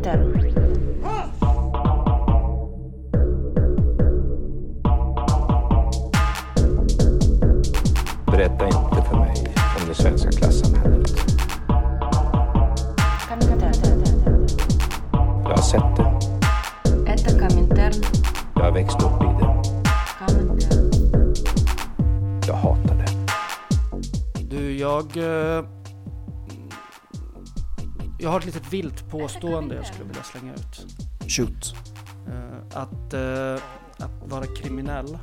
Inter. Berätta inte för mig om det svenska klassamhället. Jag har sett det. Jag har växt upp i det. Jag hatar det. Du, jag... Eh, jag har ett litet vilt påstående jag skulle vilja slänga ut. Shoot. Eh, Att, eh, att vara kriminell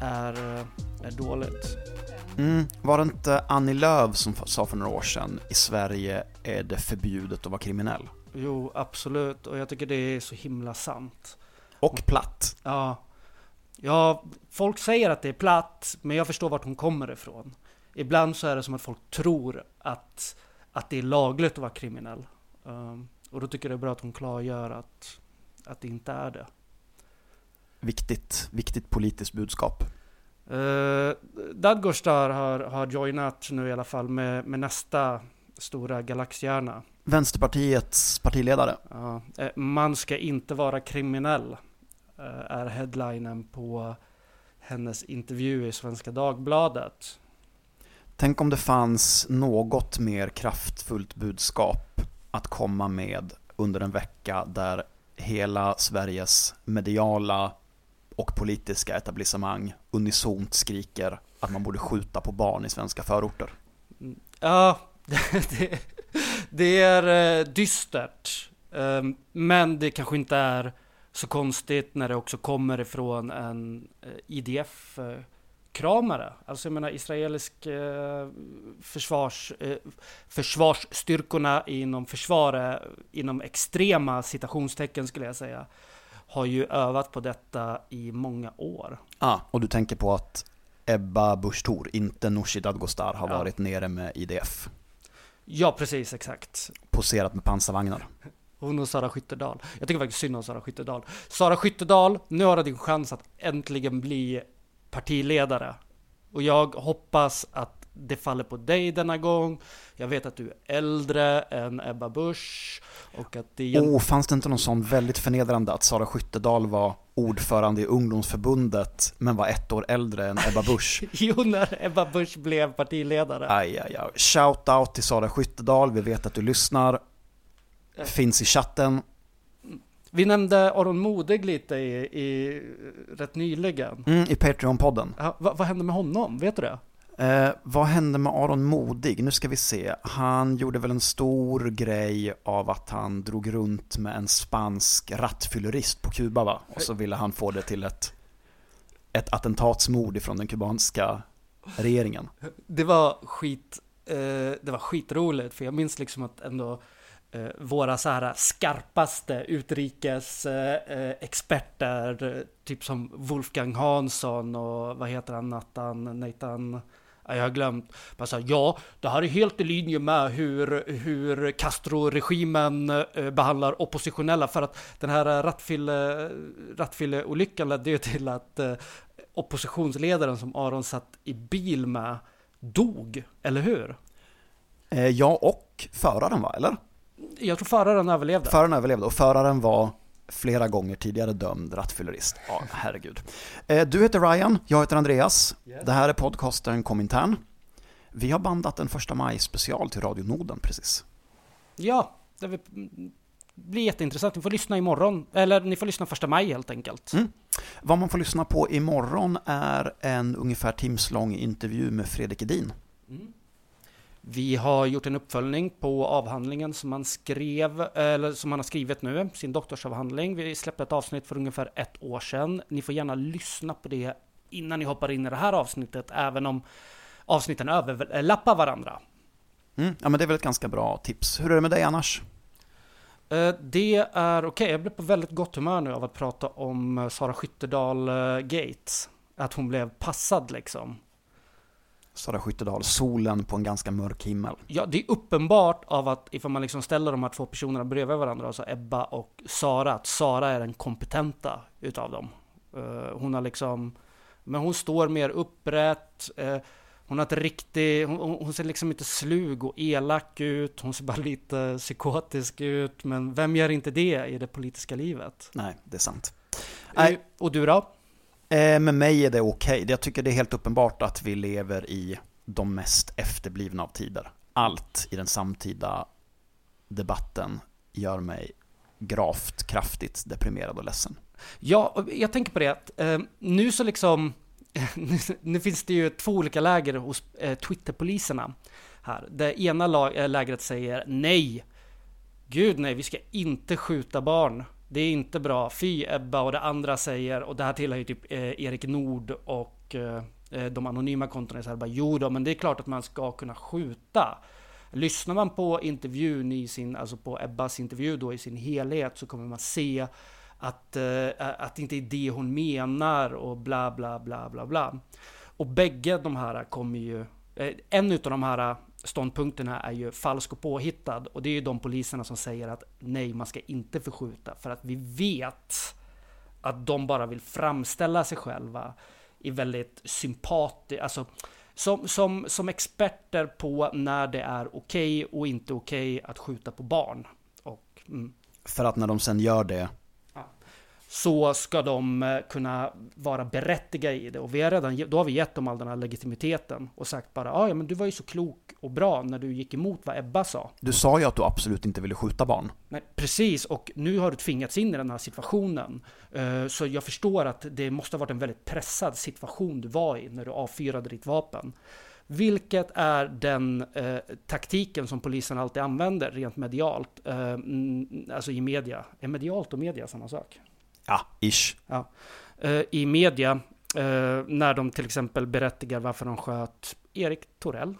är, eh, är dåligt. Mm, var det inte Annie Lööf som sa för några år sedan i Sverige är det förbjudet att vara kriminell? Jo, absolut. Och jag tycker det är så himla sant. Och platt. Ja, ja, folk säger att det är platt, men jag förstår vart hon kommer ifrån. Ibland så är det som att folk tror att, att det är lagligt att vara kriminell. Um, och då tycker jag det är bra att hon klargör att, att det inte är det. Viktigt, viktigt politiskt budskap. Uh, Dadgostar har, har joinat nu i alla fall med, med nästa stora galaxhjärna. Vänsterpartiets partiledare. Eh, man ska inte vara kriminell, eh, är headlinen på hennes intervju i Svenska Dagbladet. Tänk om det fanns något mer kraftfullt budskap att komma med under en vecka där hela Sveriges mediala och politiska etablissemang unisont skriker att man borde skjuta på barn i svenska förorter. Ja, det, det är eh, dystert. Ehm, men det kanske inte är så konstigt när det också kommer ifrån en eh, IDF. Eh, IDF-kramare. Alltså jag menar israelisk eh, försvars, eh, försvarsstyrkorna inom försvaret, inom extrema citationstecken skulle jag säga, har ju övat på detta i många år. Ah, och du tänker på att Ebba Busch Thor, inte Nooshi Dadgostar, har Ja. varit nere med IDF. Ja, precis, exakt. Poserat med pansarvagnar. Hon och Sara Skyttedal. Jag tycker faktiskt synd om Sara Skyttedal. Sara Skyttedal, nu har du din chans att äntligen bli partiledare. Och jag hoppas att det faller på dig denna gång. Jag vet att du är äldre än Ebba Busch. Och att det. Oh, fanns det inte någon sån väldigt förnedrande att Sara Skyttedal var ordförande i ungdomsförbundet men var ett år äldre än Ebba Busch? Jo, när Ebba Busch blev partiledare. Aj, aj, aj. Shout out till Sara Skyttedal, vi vet att du lyssnar. Finns i chatten. Vi nämnde Aron Modig lite i, i rätt nyligen. Mm, I Patreon-podden. Ja, vad, vad hände med honom? Vet du det? Eh, vad hände med Aron Modig? Nu ska vi se. Han gjorde väl en stor grej av att han drog runt med en spansk rattfyllerist på Kuba va? Och så ville han få det till ett, ett attentatsmord ifrån den kubanska regeringen. Det var skit, eh, det var skitroligt för jag minns liksom att ändå Eh, våra så här skarpaste utrikes eh, eh, experter, typ som Wolfgang Hansson och vad heter han, Nathan, Nathan, jag har glömt. Bara så här, ja, det här är helt i linje med hur, hur Castro-regimen eh, behandlar oppositionella för att den här rattfylle, rattfylleolyckan ledde ju till att oppositionsledaren som Aron satt i bil med dog, eller hur? Ja, och föraren va, eller? Jag tror föraren överlevde. Föraren överlevde och föraren var flera gånger tidigare dömd rattfyllerist. Ja, herregud. Eh, Du heter Ryan, jag heter Andreas. Det här är podcasten Komintern. Vi har bandat en första maj special till Radio Norden precis. Ja, det blir jätteintressant. Ni får lyssna imorgon, eller ni får lyssna första maj helt enkelt. Mm. Vad man får lyssna på imorgon är en ungefär timslång intervju med Fredrik Edin. Vi har gjort en uppföljning på avhandlingen som han skrev, eller som han har skrivit nu, sin doktorsavhandling. Vi släppte ett avsnitt för ungefär ett år sedan. Ni får gärna lyssna på det innan ni hoppar in i det här avsnittet, även om avsnitten överlappar varandra. Mm. Ja, men det är väl ett ganska bra tips. Hur är det med dig annars? Eh, Det är okej, jag blev på väldigt gott humör nu av att prata om eh, Sara Skyttedal eh, Gates. Att hon blev passad liksom. Sara Skyttedal, solen på en ganska mörk himmel. Ja, det är uppenbart av att ifall man liksom ställer de här två personerna bredvid varandra, alltså Ebba och Sara, att Sara är den kompetenta utav dem. Eh, Hon har liksom, men hon står mer upprätt. eh, hon har ett riktigt, hon, hon hon ser liksom inte slug och elak ut, hon ser bara lite psykotisk ut, men vem gör inte det i det politiska livet? Nej, det är sant. Nej. Och du då? Eh, med mig är det okej. Jag tycker det är helt uppenbart att vi lever i de mest efterblivna av tider. Allt i den samtida debatten gör mig gravt, kraftigt deprimerad och ledsen. Ja, och jag tänker på det att eh, nu så liksom, nu, finns det ju två olika läger hos eh, Twitterpoliserna här. Det ena lag, eh, lägret säger nej, gud nej, vi ska inte skjuta barn. Det är inte bra, fy Ebba. Och det andra säger, och det här tillhör ju typ eh, Erik Nord och eh, eh de anonyma kontona, så här bara, jo då, men det är klart att man ska kunna skjuta. Lyssnar man på intervjun i sin, alltså på Ebbas intervju då i sin helhet så kommer man se att, eh, att det inte är det hon menar och bla bla bla bla bla. Och bägge de här kommer ju, eh, en utav de här ståndpunkterna är ju falsk och påhittad. Och det är ju de poliserna som säger att nej, man ska inte förskjuta. För att vi vet att de bara vill framställa sig själva i väldigt sympatiskt, alltså som, som, som experter på när det är okej och inte okej att skjuta på barn. Och, mm, För att när de sen gör det, så ska de eh, kunna vara berättigade i det. Och vi har redan, då har vi gett dem all den här legitimiteten och sagt bara "Ah, ja men du var ju så klok och bra när du gick emot vad Ebba sa. du sa ju att du absolut inte ville skjuta barn. Nej, precis, och nu har du tvingats in i den här situationen. Eh, Så jag förstår att det måste ha varit en väldigt pressad situation du var i när du avfyrade ditt vapen. Vilket är den eh, taktiken som polisen alltid använder rent medialt, eh, alltså i media. Är medialt och media samma sak? Ja, ish. Ja. Eh, I media, eh, när de till exempel berättigar varför de sköt Erik Torell.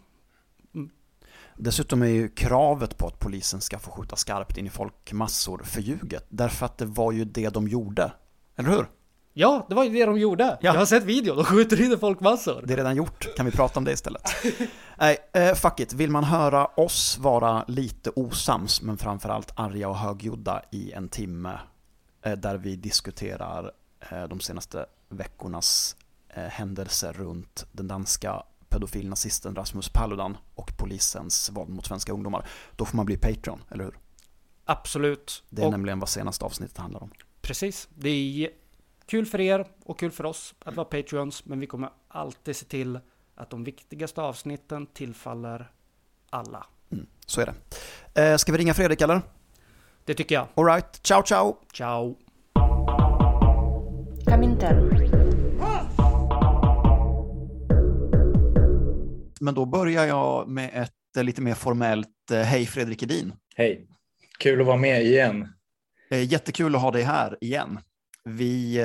Dessutom är ju kravet på att polisen ska få skjuta skarpt in i folkmassor förljuget. Därför att det var ju det de gjorde. Eller hur? Ja, det var ju det de gjorde. Ja. Jag har sett videon, de skjuter in i folkmassor. Det är redan gjort. Kan vi prata om det istället? Nej, eh, fuck it. Vill man höra oss vara lite osams, men framförallt arga och högljudda i en timme, där vi diskuterar eh, de senaste veckornas eh, händelser runt den danska pedofilnazisten Rasmus Paludan och polisens våld mot svenska ungdomar, då får man bli Patreon, eller hur? Absolut. Det är och nämligen vad senaste avsnittet handlar om. Precis. Det är kul för er och kul för oss att vara Patreons, men vi kommer alltid se till att de viktigaste avsnitten tillfaller alla. Mm, så är det. Eh, ska vi ringa Fredrik eller? Det tycker jag. Alright, ciao ciao! Ciao! Men då börjar jag med ett eh, lite mer formellt eh, Hej Fredrik Edin. Hej, kul att vara med igen. Eh, Jättekul att ha dig här igen. Vi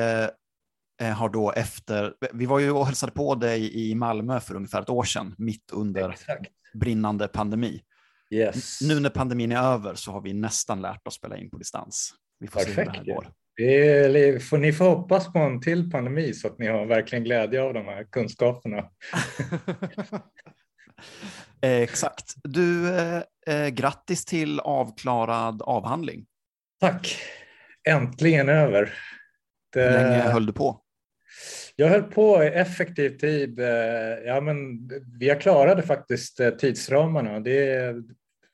har då efter, vi var ju och hälsade på dig i Malmö för ungefär ett år sedan, mitt under Exakt. brinnande pandemi. Yes. Nu när pandemin är över så har vi nästan lärt oss spela in på distans. Vi får se hur det Perfekt. här går. Det är, får, ni får hoppas på en till pandemi så att ni har verkligen glädje av de här kunskaperna. Eh, exakt. Du, eh, eh, grattis till avklarad avhandling. Tack! Äntligen över. Det, Hur länge höll du på? Jag höll på i effektiv tid. eh, Ja, men jag klarade faktiskt tidsramarna. Det,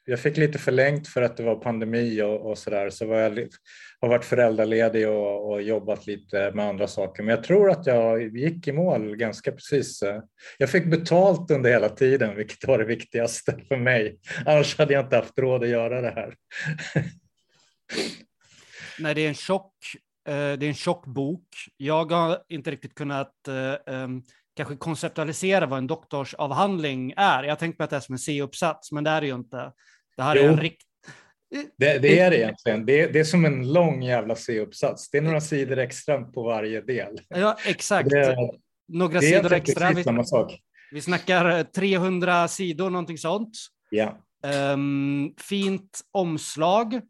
jag fick lite förlängt för att det var pandemi och, och så där. Så var jag, har varit föräldraledig och, och jobbat lite med andra saker. Men jag tror att jag gick i mål ganska precis. Eh, jag fick betalt under hela tiden, vilket var det viktigaste för mig. Annars hade jag inte haft råd att göra det här. Nej, det är en tjock, eh, det är en tjock bok. Jag har inte riktigt kunnat eh, kanske konceptualisera vad en doktorsavhandling är. Jag har tänkt på att det är som en C-uppsats, men det är det ju inte. Det här är Jo. en rikt... Det, det är det egentligen. Det, det är som en lång jävla C-uppsats. Det är några sidor extra på varje del. Ja, exakt. Det, Några det är sidor extra. Vi, samma sak. vi snackar eh, 300 sidor, någonting sånt. Ja. Em, fint omslag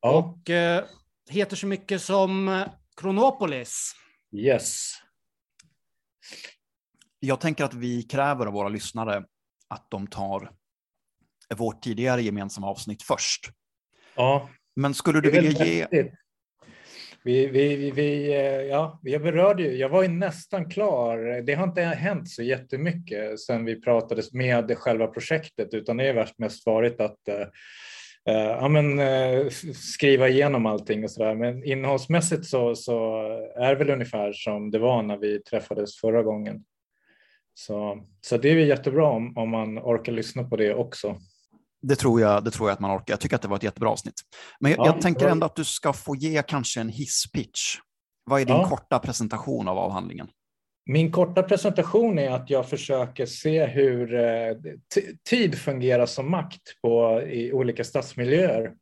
ja. och eh, heter så mycket som eh, Chronopolis. Yes. Jag tänker att vi kräver av våra lyssnare att de tar vårt tidigare gemensamma avsnitt först. Ja, Men skulle du vilja ge... Vi, vi, vi, eh, ja, jag berörde ju, jag var ju nästan klar. Det har inte hänt så jättemycket sedan vi pratade med själva projektet, utan det har mest varit att uh, ja, men, uh, skriva igenom allting och sådär. Men innehållsmässigt så, så är det väl ungefär som det var när vi träffades förra gången. Så, så det är jättebra om, om man orkar lyssna på det också. Det tror, jag, det tror jag att man orkar. Jag tycker att det var ett jättebra avsnitt. Men jag, ja, jag tänker ändå att du ska få ge kanske en hisspitch. Vad är din ja. korta presentation av avhandlingen? Min korta presentation är att jag försöker se hur eh, tid fungerar som makt på, i olika stadsmiljöer.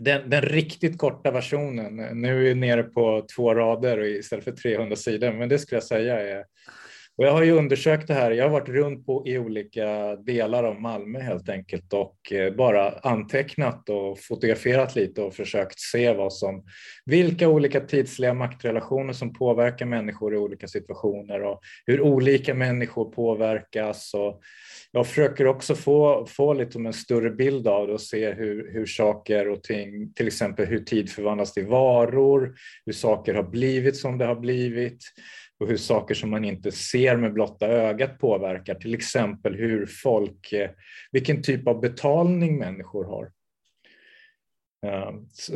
Den, den, riktigt korta versionen, nu är vi nere på två rader istället för 300 sidor, men det skulle jag säga är och jag har ju undersökt det här. Jag har varit runt på, i olika delar av Malmö helt enkelt och eh, bara antecknat och fotograferat lite och försökt se vad som, vilka olika tidsliga maktrelationer som påverkar människor i olika situationer och hur olika människor påverkas. Och jag försöker också få, få lite om en större bild av det och se hur, hur saker och ting, till exempel hur tid förvandlas till varor, hur saker har blivit som det har blivit och hur saker som man inte ser med blotta ögat påverkar, till exempel hur folk, eh, vilken typ av betalning människor har. Eh,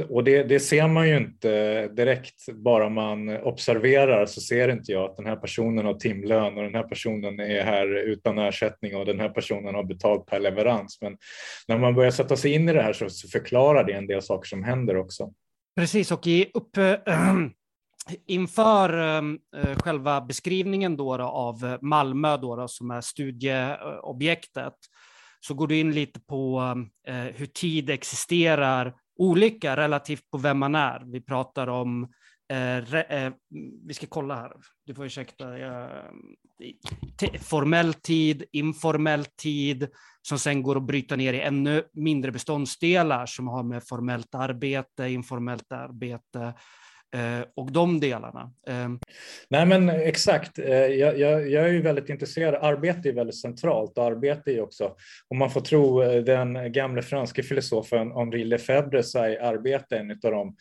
och det, det, ser man ju inte direkt, bara man observerar så ser inte jag att den här personen har timlön och den här personen är här utan ersättning och den här personen har betalt per leverans. Men när man börjar sätta sig in i det här så förklarar det en del saker som händer också. Precis, och i upp, inför ehm, eh, själva beskrivningen då, då av Malmö då, då, som är studieobjektet så går du in lite på eh, hur tid existerar olika relativt på vem man är. Vi pratar om eh, vi ska kolla här, du får ursäkta. formell tid, informell tid, som sen går att bryta ner i ännu mindre beståndsdelar som har med formellt arbete, informellt arbete, Eh, och de delarna. Ehm, Nej men exakt, eh, jag, jag, jag, är ju väldigt intresserad, arbete är väldigt centralt och arbete är också, om man får tro eh, den gamle franske filosofen Henri Lefebvre så är arbete en av de,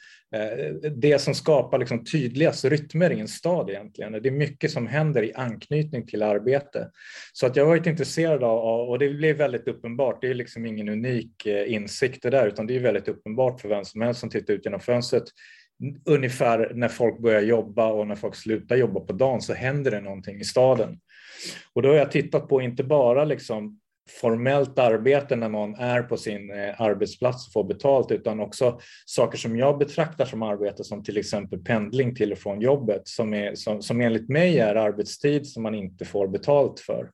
det som skapar liksom tydligast rytmer i en stad egentligen. Det är mycket som händer i anknytning till arbete. Så att jag har varit intresserad av, och det blev väldigt uppenbart, det är liksom ingen unik insikt det där, utan det är väldigt uppenbart för vem som helst som tittar ut genom fönstret ungefär när folk börjar jobba och när folk slutar jobba på dagen så händer det någonting i staden. Och då har jag tittat på inte bara liksom formellt arbete när någon är på sin eh, arbetsplats och får betalt utan också saker som jag betraktar som arbete som till exempel pendling till och från jobbet som, är, som, som enligt mig är arbetstid som man inte får betalt för.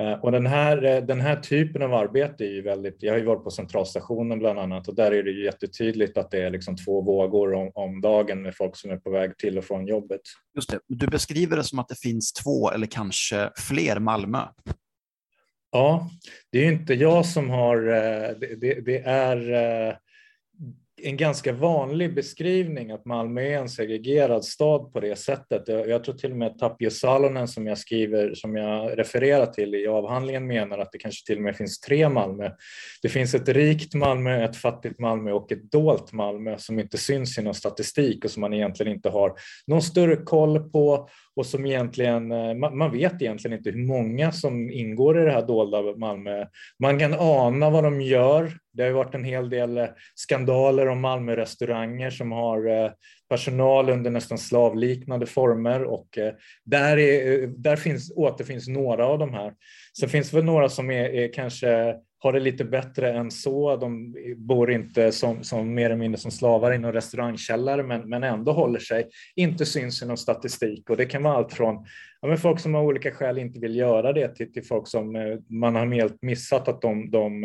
Eh, och den här, eh, den här typen av arbete är ju väldigt, jag har ju varit på centralstationen bland annat och där är det ju jättetydligt att det är liksom två vågor om, om dagen med folk som är på väg till och från jobbet. Just det, du beskriver det som att det finns två eller kanske fler Malmö. Ja, det är ju inte jag som har, eh, det, det, det är en ganska vanlig beskrivning att Malmö är en segregerad stad på det sättet. Jag, jag tror till och med Tapio Salonen som jag skriver, som jag refererar till i avhandlingen menar att det kanske till och med finns tre Malmö. Det finns ett rikt Malmö, ett fattigt Malmö och ett dolt Malmö som inte syns i någon statistik och som man egentligen inte har någon större koll på och som egentligen, eh, man vet egentligen inte hur många som ingår i det här dolda Malmö. Man kan ana vad de gör. Det har ju varit en hel del eh, skandaler om Malmö-restauranger som har eh, personal under nästan slavliknande former och eh, där, är, där finns, återfinns några av de här. Sen finns det väl några som är, är kanske har det lite bättre än så. De bor inte som, som mer eller mindre som slavar i någon restaurangkällare men, men ändå håller sig, inte syns i någon statistik och det kan vara allt från ja, men folk som av olika skäl inte vill göra det till, till folk som man har helt missat att de, de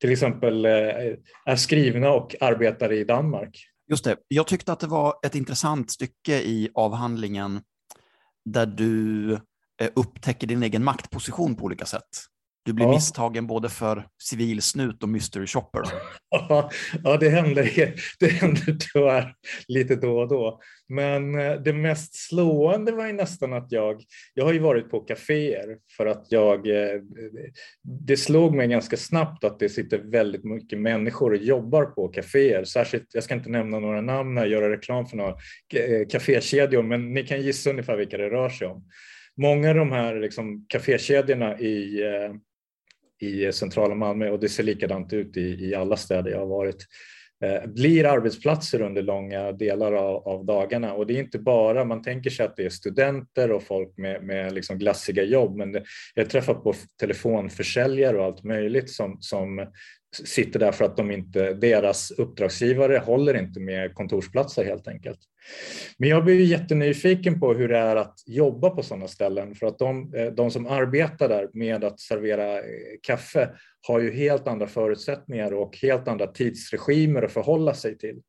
till exempel eh, är skrivna och arbetar i Danmark. Just det. Jag tyckte att det var ett intressant stycke i avhandlingen där du eh, upptäcker din egen maktposition på olika sätt. Du blir Ja. misstagen både för civilsnut och mystery shopper. Ja, det händer, det händer tyvärr lite då och då. Men eh, det mest slående var ju nästan att jag, jag har ju varit på kaféer för att jag, eh, det slog mig ganska snabbt att det sitter väldigt mycket människor och jobbar på kaféer. Särskilt, jag ska inte nämna några namn här, göra reklam för några eh, kafékedjor, men ni kan gissa ungefär vilka det rör sig om. Många av de här liksom, kafékedjorna i i centrala Malmö och det ser likadant ut i, i alla städer jag har varit eh, blir arbetsplatser under långa delar av, av, dagarna. Och det är inte bara, man tänker sig att det är studenter och folk med, med liksom glassiga jobb, men det, jag träffar på telefonförsäljare och allt möjligt som, som sitter där för att de inte, deras uppdragsgivare håller inte med kontorsplatser helt enkelt. Men jag blir jättenyfiken på hur det är att jobba på sådana ställen för att de, eh, de som arbetar där med att servera eh, kaffe har ju helt andra förutsättningar och helt andra tidsregimer att förhålla sig till.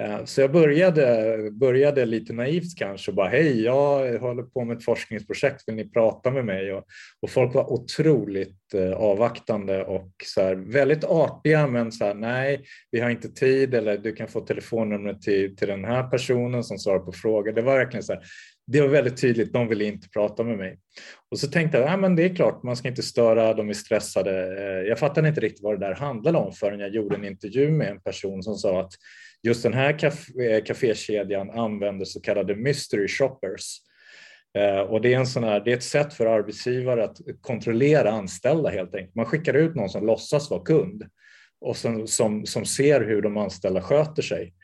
Eh, så jag började, började lite naivt kanske och bara hej, jag håller på med ett forskningsprojekt, vill ni prata med mig? Och, och folk var otroligt eh, avvaktande och så här, väldigt artiga men så här, nej, vi har inte tid eller du kan få telefonnumret till, till den här personen som svarar på frågor. Det var verkligen så här, det var väldigt tydligt, de ville inte prata med mig. Och så tänkte jag, ja, men det är klart, man ska inte störa, de är stressade. Eh, jag fattade inte riktigt vad det där handlade om förrän jag gjorde en intervju med en person som sa att just den här eh, kafékedjan använder så kallade mystery shoppers. Eh, och det är, en sån här, det är ett sätt för arbetsgivare att kontrollera anställda helt enkelt. Man skickar ut någon som låtsas vara kund och som, som, som ser hur de anställda sköter sig.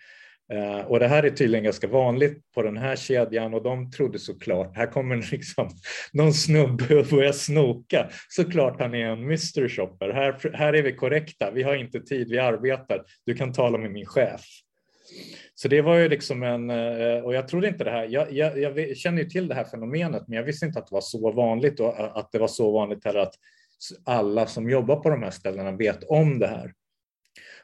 Uh, och det här är tydligen ganska vanligt på den här kedjan och de trodde såklart, här kommer liksom någon snubbe och börjar snoka. Såklart han är en mystery shopper. Här, här är vi korrekta, vi har inte tid, vi arbetar. Du kan tala med min chef. Så det var ju liksom en, eh, och jag trodde inte det här, jag, jag, jag känner ju till det här fenomenet, men jag visste inte att det var så vanligt och eh, att det var så vanligt heller att alla som jobbar på de här ställena vet om det här.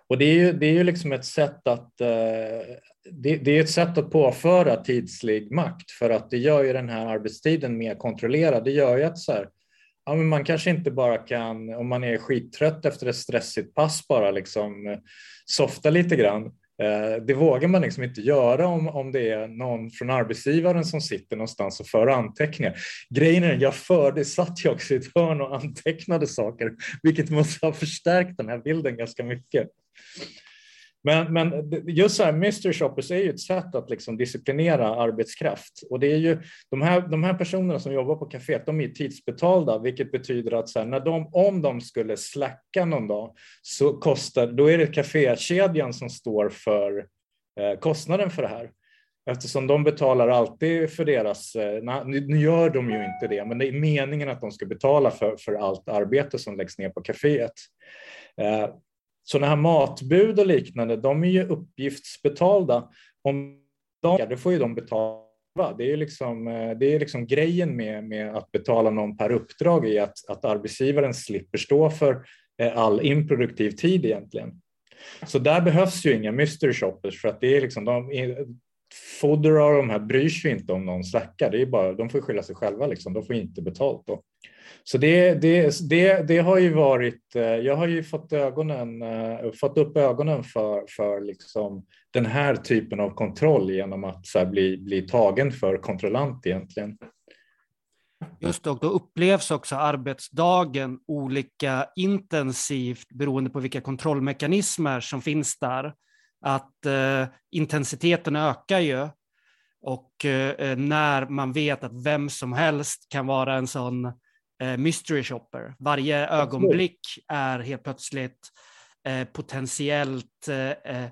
Och det är ju, det är ju liksom ett sätt att eh, det, det, är ett sätt att påföra tidslig makt för att det gör ju den här arbetstiden mer kontrollerad. Det gör ju att så här, ja, men man kanske inte bara kan, om man är skittrött efter ett stressigt pass, bara liksom softa lite grann. Eh, det vågar man liksom inte göra om, om det är någon från arbetsgivaren som sitter någonstans och för anteckningar. Grejen är, jag förde, satt jag också i ett hörn och antecknade saker, vilket måste ha förstärkt den här bilden ganska mycket. Men, men just så här, mystery shoppers är ju ett sätt att liksom disciplinera arbetskraft. Och det är ju de här, de här personerna som jobbar på kaféet, de är tidsbetalda, vilket betyder att så här, när de, om de skulle slacka någon dag så kostar, då är det kafékedjan som står för eh, kostnaden för det här. Eftersom de betalar alltid för deras, eh, nu gör de ju inte det, men det är meningen att de ska betala för, för allt arbete som läggs ner på kaféet. Eh, sådana här matbud och liknande, de är ju uppgiftsbetalda. Om de, det får ju de betala. Det är liksom, eh, det är liksom grejen med, med att betala någon per uppdrag i att, att arbetsgivaren slipper stå för eh, all improduktiv tid egentligen. Så där behövs ju inga mystery shoppers för att det är liksom, de, Fodder och de här bryr sig inte om någon slackar, det är bara, de får skylla sig själva, liksom. de får inte betalt. Då. Så det, det, det, det har ju varit, eh, jag har ju fått, ögonen, eh, fått upp ögonen för, för liksom den här typen av kontroll genom att så bli, bli tagen för kontrollant egentligen. Just det, och då upplevs också arbetsdagen olika intensivt beroende på vilka kontrollmekanismer som finns där. Att eh, intensiteten ökar ju och eh, när man vet att vem som helst kan vara en sån eh, mystery shopper. Varje ögonblick är helt plötsligt eh, potentiellt eh,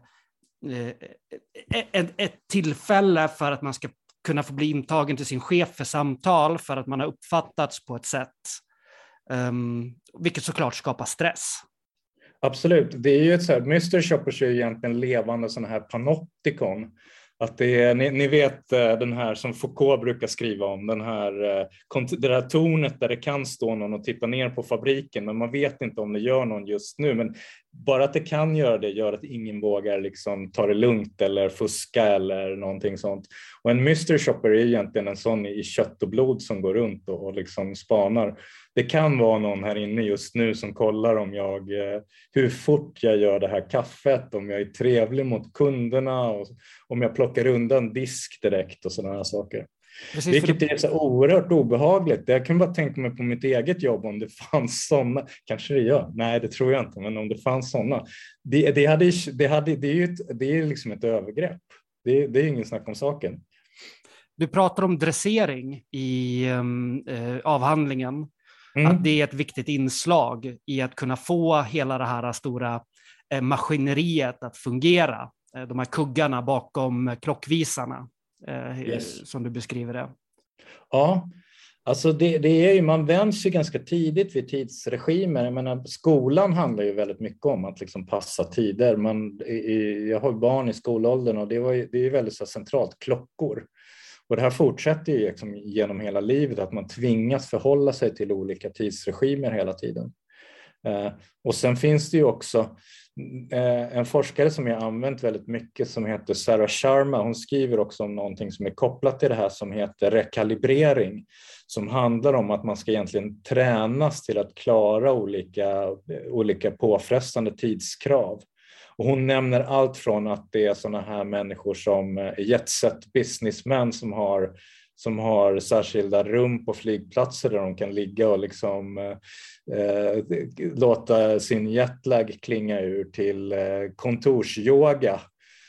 ett, ett tillfälle för att man ska kunna få bli intagen till sin chef för samtal för att man har uppfattats på ett sätt, um, vilket såklart skapar stress. Absolut, det är ju ett så här, Mystery Shoppers är ju egentligen levande sådana här panoptikon att det är, ni, ni, vet eh, den här som Foucault brukar skriva om, den här, eh, det här tornet där det kan stå någon och titta ner på fabriken, men man vet inte om det gör någon just nu. Men bara att det kan göra det gör att ingen vågar liksom ta det lugnt eller fuska eller någonting sånt. Och en mystery shopper är egentligen en sån i kött och blod som går runt och, och liksom spanar. det kan vara någon här inne just nu som kollar om jag, eh, hur fort jag gör det här kaffet, om jag är trevlig mot kunderna och om jag plockar undan disk direkt och sådana här saker. Precis, Vilket är så oerhört obehagligt. Jag kan bara tänka mig på mitt eget jobb om det fanns sådana. Kanske det gör. Nej, det tror jag inte. Men om det fanns sådana. Det, det, hade, det, hade, det är ju ett, det är liksom ett övergrepp. Det, det är ingen snack om saken. Du pratar om dressering i um, eh, avhandlingen. Mm. Att det är ett viktigt inslag i att kunna få hela det här stora eh, maskineriet att fungera. Eh, de här kuggarna bakom klockvisarna, Yes. som du beskriver det. Ja, alltså det, det är ju, man vänds ju ganska tidigt vid tidsregimer. Jag menar, skolan handlar ju väldigt mycket om att liksom passa tider. Man, i, jag har barn i skolåldern och det, var ju, det är ju väldigt så centralt, klockor. Och det här fortsätter ju liksom genom hela livet, att man tvingas förhålla sig till olika tidsregimer hela tiden. Eh, och sen finns det ju också eh, Eh, en forskare som jag använt väldigt mycket som heter Sarah Sharma. Hon skriver också om någonting som är kopplat till det här som heter rekalibrering, som handlar om att man ska egentligen tränas till att klara olika, olika påfrestande tidskrav. Och hon nämner allt från att det är sådana här människor som eh, jetset businessmän som har som har särskilda rum på flygplatser där de kan ligga och liksom eh, eh, låta sin jetlag klinga ur till eh, kontorsyoga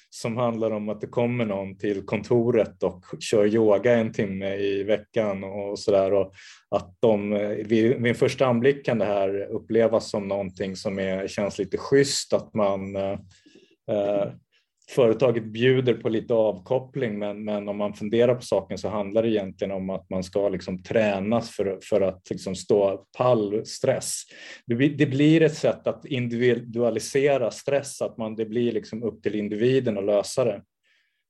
som handlar om att det kommer någon till kontoret och kör yoga en timme i veckan och sådär. Och att de, eh, vid, vid en första anblick kan det här upplevas som någonting som är, känns lite schysst, att man eh, eh företaget bjuder på lite avkoppling, men, men om man funderar på saken så handlar det egentligen om att man ska liksom tränas för, för att liksom stå pall stress. Det blir, det blir ett sätt att individualisera stress, att man, det blir liksom upp till individen att lösa det.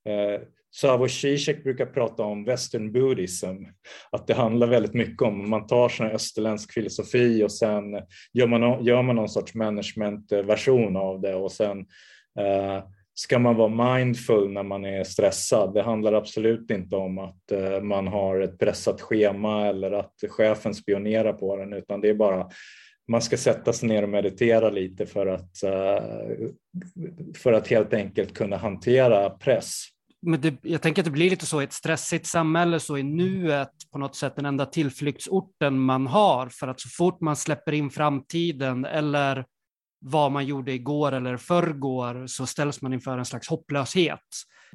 Eh, Savo Zizek brukar prata om western buddhism, att det handlar väldigt mycket om, man tar sån här österländsk filosofi och sen gör man, gör man någon sorts managementversion av det och sen eh, ska man vara mindful när man är stressad. Det handlar absolut inte om att eh, man har ett pressat schema eller att chefen spionerar på den, utan det är bara man ska sätta sig ner och meditera lite för att, eh, för att helt enkelt kunna hantera press. Men det, jag tänker att det blir lite så i ett stressigt samhälle, så är nuet på något sätt den enda tillflyktsorten man har, för att så fort man släpper in framtiden eller vad man gjorde igår eller förrgår så ställs man inför en slags hopplöshet.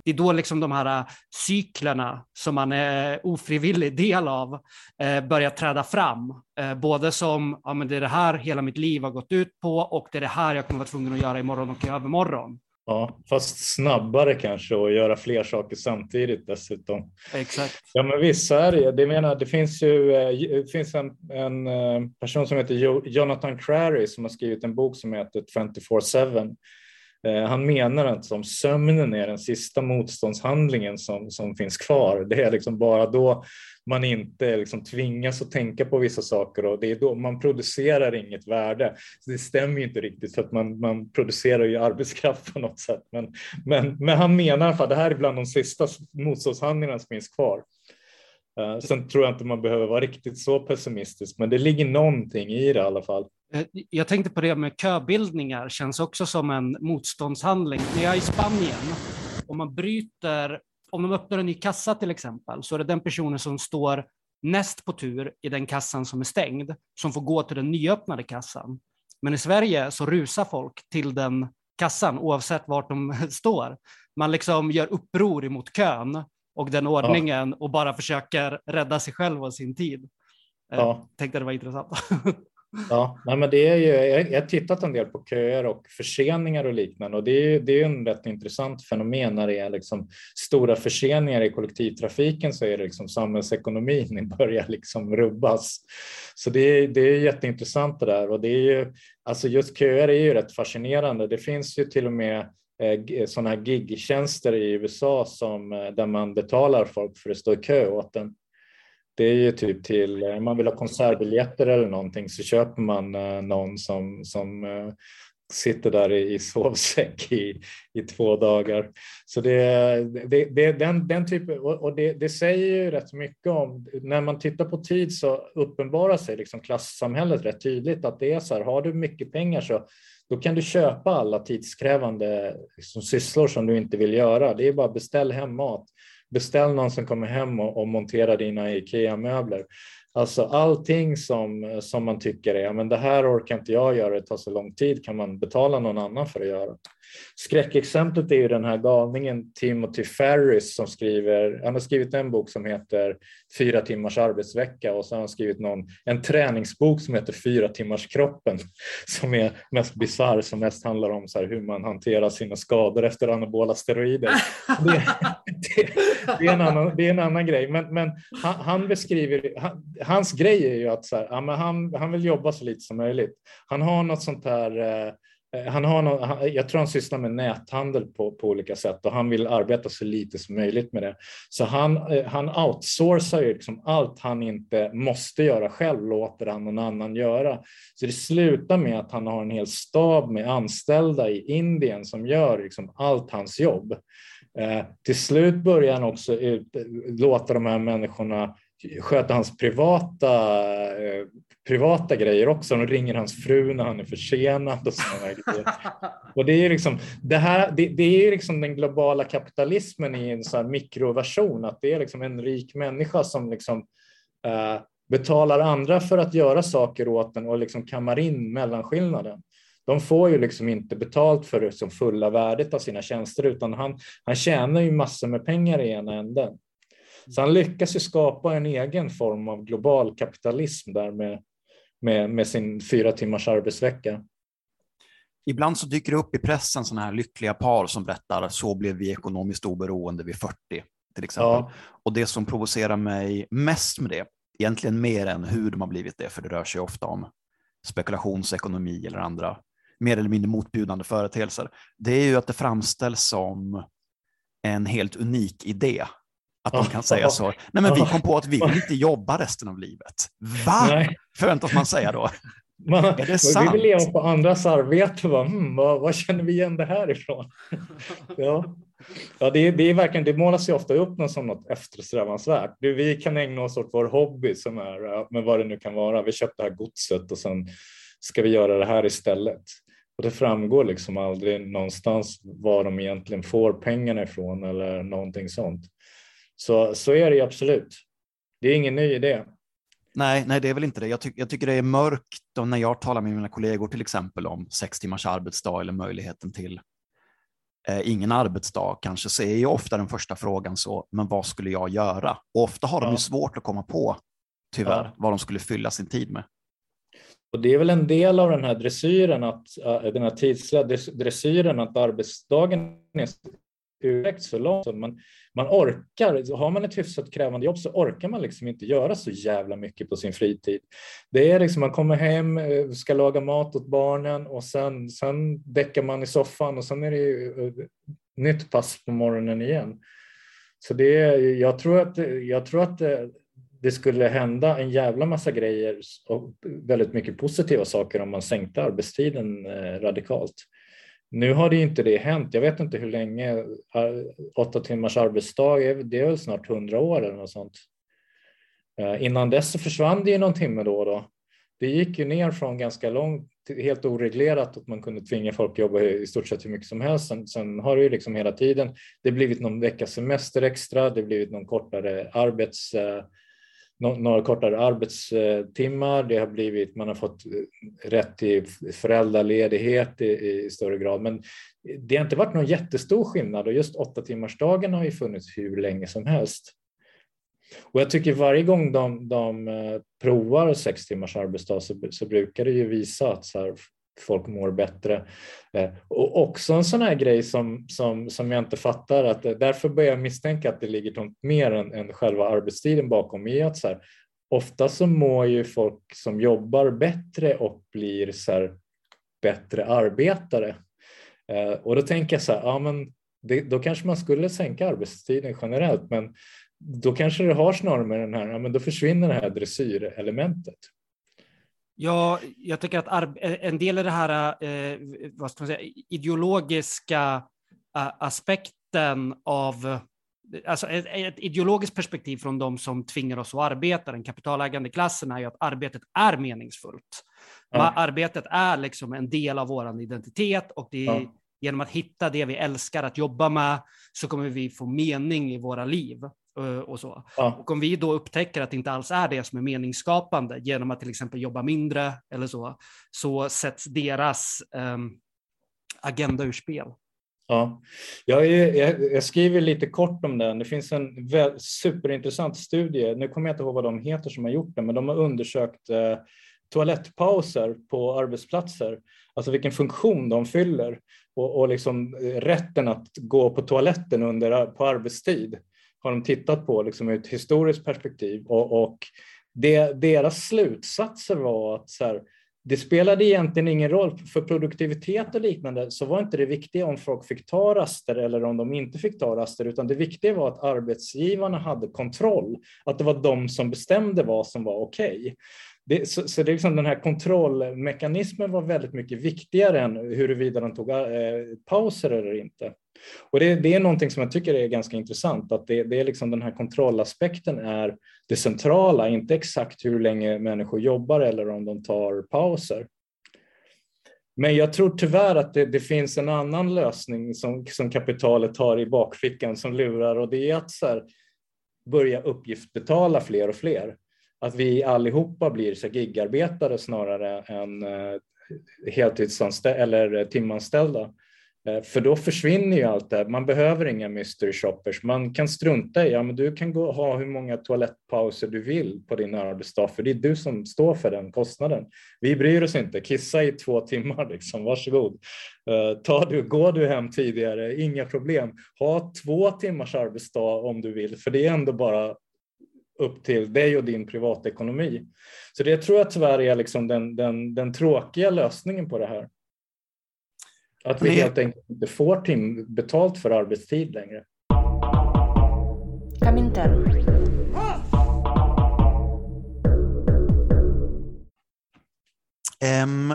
Det är då liksom de här äh, cyklerna som man är ofrivillig del av äh, börjar träda fram. Äh, både som, ja men det är det här hela mitt liv har gått ut på och det är det här jag kommer vara tvungen att göra imorgon och i övermorgon. Ja, fast snabbare kanske och göra fler saker samtidigt dessutom. Exakt. Ja, men visst är det. det, menar, det finns ju eh, det finns en, en eh, person som heter Jo- Jonathan Crary som har skrivit en bok som heter 24-7. Eh, han menar att som sömnen är den sista motståndshandlingen som, som finns kvar. Det är liksom bara då man inte liksom tvingas att tänka på vissa saker och det är då man producerar inget värde. Så det stämmer ju inte riktigt för att man, man producerar ju arbetskraft på något sätt. Men, men, men han menar att det här är bland de sista motståndshandlingarna som finns kvar. Eh, sen tror jag inte man behöver vara riktigt så pessimistisk, men det ligger någonting i det i alla fall. Eh, Jag tänkte på det med köbildningar, känns också som en motståndshandling. När jag är i Spanien, om man bryter, om de öppnar en ny kassa till exempel, så är det den personen som står näst på tur i den kassan som är stängd, som får gå till den nyöppnade kassan. Men i Sverige så rusar folk till den kassan oavsett vart de står. Man liksom gör uppror emot kön och den ordningen och bara försöker rädda sig själv och sin tid. Eh, Ja. Tänkte det var intressant. Ja, nej, men det är ju, jag, har tittat en del på köer och förseningar och liknande och det är, ju- det är en rätt intressant fenomen när det är liksom stora förseningar i kollektivtrafiken så är det liksom samhällsekonomin börjar liksom rubbas. Så det är, det är jätteintressant det där och det är ju, alltså just köer är ju rätt fascinerande. Det finns ju till och med eh, sådana här gigtjänster i USA som, eh, där man betalar folk för att stå i kö åt en. Det är ju typ till, om man vill ha konsertbiljetter eller någonting så köper man eh, någon som, som eh, sitter där i, sovsäck i, i två dagar. Så det, det, det den, den typen, och det, det, säger ju rätt mycket om, när man tittar på tid så uppenbarar sig liksom klassamhället rätt tydligt att det är så här, har du mycket pengar så då kan du köpa alla tidskrävande liksom, sysslor som du inte vill göra. Det är bara beställ hem mat. Beställ någon som kommer hem och, och monterar dina IKEA-möbler. Alltså allting som, som man tycker är, men det här orkar inte jag göra, det tar så lång tid, kan man betala någon annan för att göra. Skräckexemplet är ju den här galningen Timothy Ferris som skriver, han har skrivit en bok som heter Fyra timmars arbetsvecka och så har han skrivit någon, en träningsbok som heter Fyra timmars kroppen som är mest bisarr, som mest handlar om så hur man hanterar sina skador efter anabola steroider. Det, det, det, är, en annan, det är en annan grej, men, men han, han beskriver, han, hans grej är ju att så här, ja, men han, han vill jobba så lite som möjligt. Han har något sånt här eh, eh han har någon, jag tror han sysslar med näthandel på, på olika sätt och han vill arbeta så lite som möjligt med det. Så han, eh, han outsourcar ju liksom allt han inte måste göra själv, låter han någon annan göra. Så det slutar med att han har en hel stab med anställda i Indien som gör liksom allt hans jobb. Eh, till slut börjar han också ut, eh, låta de här människorna sköta hans privata, eh, privata grejer också. De ringer hans fru när han är försenad och sådana grejer. Och det är liksom, det här, det, det är liksom den globala kapitalismen i en sån mikroversion, att det är liksom en rik människa som liksom, eh, betalar andra för att göra saker åt den och liksom kammar in mellanskillnaden. De får ju liksom inte betalt för det som fulla värdet av sina tjänster utan han, han tjänar ju massor med pengar i ena änden. Så han lyckas ju skapa en egen form av global kapitalism där med, med, med sin fyra timmars arbetsvecka. Ibland så dyker det upp i pressen sådana här lyckliga par som berättar så blev vi ekonomiskt oberoende vid 40 till exempel. Ja. Och det som provocerar mig mest med det, egentligen mer än hur de har blivit det, för det rör sig ofta om spekulationsekonomi eller andra mer eller mindre motbjudande företeelser, det är ju att det framställs som en helt unik idé att de kan säga så. Nej, men vi kom på att vi vill inte jobba resten av livet. Va? Nej. Förväntas man säga då. Man, är det sant? Vi vill leva på andras arbete. Va? Hmm, vad, vad, känner vi igen det här ifrån? ja. Ja, det, är, det är verkligen, det målas ju ofta upp något som något eftersträvansvärt. Du, vi kan ägna oss åt vår hobby som är, men vad det nu kan vara. Vi köpte det här godset och sen ska vi göra det här istället. Och det framgår liksom aldrig någonstans var de egentligen får pengarna ifrån eller någonting sånt. Så, så är det ju absolut. Det är ingen ny idé. Nej, nej, det är väl inte det. Jag, ty jag tycker det är mörkt när jag talar med mina kollegor till exempel om sex timmars arbetsdag eller möjligheten till eh, ingen arbetsdag kanske, så är ju ofta den första frågan så, men vad skulle jag göra? Och ofta har de ju svårt att komma på, tyvärr, ja. vad de skulle fylla sin tid med. Och det är väl en del av den här dressyren, att, den här tidsliga dressyren, att arbetsdagen är ursäkt så långt. Man, man orkar, har man ett hyfsat krävande jobb så orkar man liksom inte göra så jävla mycket på sin fritid. Det är liksom man kommer hem, eh, ska laga mat åt barnen och sen, sen däckar man i soffan och sen är det ju eh, nytt pass på morgonen igen. Så det är, jag tror att, jag tror att det, det skulle hända en jävla massa grejer och väldigt mycket positiva saker om man sänkte arbetstiden radikalt. Nu har det inte det hänt. Jag vet inte hur länge. Eh, åtta timmars arbetsdag, det är väl snart hundra år eller något sånt. Eh, innan dess så försvann det ju någon timme då och då. Det gick ju ner från ganska långt, helt oreglerat, att man kunde tvinga folk att jobba i stort sett hur mycket som helst. Sen, sen har det ju liksom hela tiden, det blivit någon veckas semester extra, det blivit någon kortare arbets eh, några kortare arbetstimmar. Det har blivit, man har fått eh, rätt till föräldraledighet i, i större grad. Men det har inte varit någon jättestor skillnad och just åtta timmarsdagen har ju funnits hur länge som helst. Och jag tycker varje gång de, de eh, provar sex timmars arbetsdag så, så brukar det ju visa att så här, folk mår bättre. Eh, och också en sån här grej som, som, som jag inte fattar, att eh, därför börjar jag misstänka att det ligger något mer än, än själva arbetstiden bakom, i att så här, ofta så mår ju folk som jobbar bättre och blir så här, bättre arbetare. Eh, och då tänker jag så här, ja men det, då kanske man skulle sänka arbetstiden generellt, men då kanske det har snarare med den här, ja men då försvinner det här dressyrelementet. Ja, jag tycker att arb- en del av det här, eh, vad ska man säga, ideologiska eh, aspekten av Alltså ett, ett ideologiskt perspektiv från de som tvingar oss att arbeta, den kapitalägande klassen, är ju att arbetet är meningsfullt. Ja. Arbetet är liksom en del av vår identitet och det är Ja. genom att hitta det vi älskar att jobba med så kommer vi få mening i våra liv. Eh, Och så. Ja. Och om vi då upptäcker att det inte alls är det som är meningsskapande genom att till exempel jobba mindre eller så, så sätts deras ehm, agenda ur spel. Ja, jag, är, jag, jag skriver lite kort om den. Det finns en väl, superintressant studie. Nu kommer jag inte ihåg vad de heter som har gjort den, men de har undersökt eh, toalettpauser på arbetsplatser, alltså vilken funktion de fyller och, och liksom eh, rätten att gå på toaletten under på arbetstid har de tittat på liksom ur ett historiskt perspektiv och, och det, deras slutsatser var att så här, det spelade egentligen ingen roll. För produktivitet och liknande så var inte det viktiga om folk fick ta raster eller om de inte fick ta raster, utan det viktiga var att arbetsgivarna hade kontroll. Att det var de som bestämde vad som var okej. Det, så, så det är liksom den här kontrollmekanismen var väldigt mycket viktigare än huruvida de tog eh, pauser eller inte. Och det, det är någonting som jag tycker är ganska intressant, att det, det är liksom den här kontrollaspekten är det centrala, inte exakt hur länge människor jobbar eller om de tar pauser. Men jag tror tyvärr att det, det finns en annan lösning som, som kapitalet har i bakfickan som lurar och det är att så här, börja uppgiftsbetala fler och fler. Att vi allihopa blir så här gigarbetare snarare än eh, heltidsanställda eller eh, timanställda. Eh, för då försvinner ju allt det här. Man behöver inga mystery shoppers. Man kan strunta i, ja men du kan gå, ha hur många toalettpauser du vill på din arbetsdag, för det är du som står för den kostnaden. Vi bryr oss inte. Kissa i två timmar, liksom. varsågod. Uh, ta du, går du hem tidigare, inga problem. Ha två timmars arbetsdag om du vill, för det är ändå bara upp till dig och din privatekonomi. Så det tror jag tyvärr är liksom den, den, den tråkiga lösningen på det här. Att vi helt enkelt inte får tim betalt för arbetstid längre. Comintern.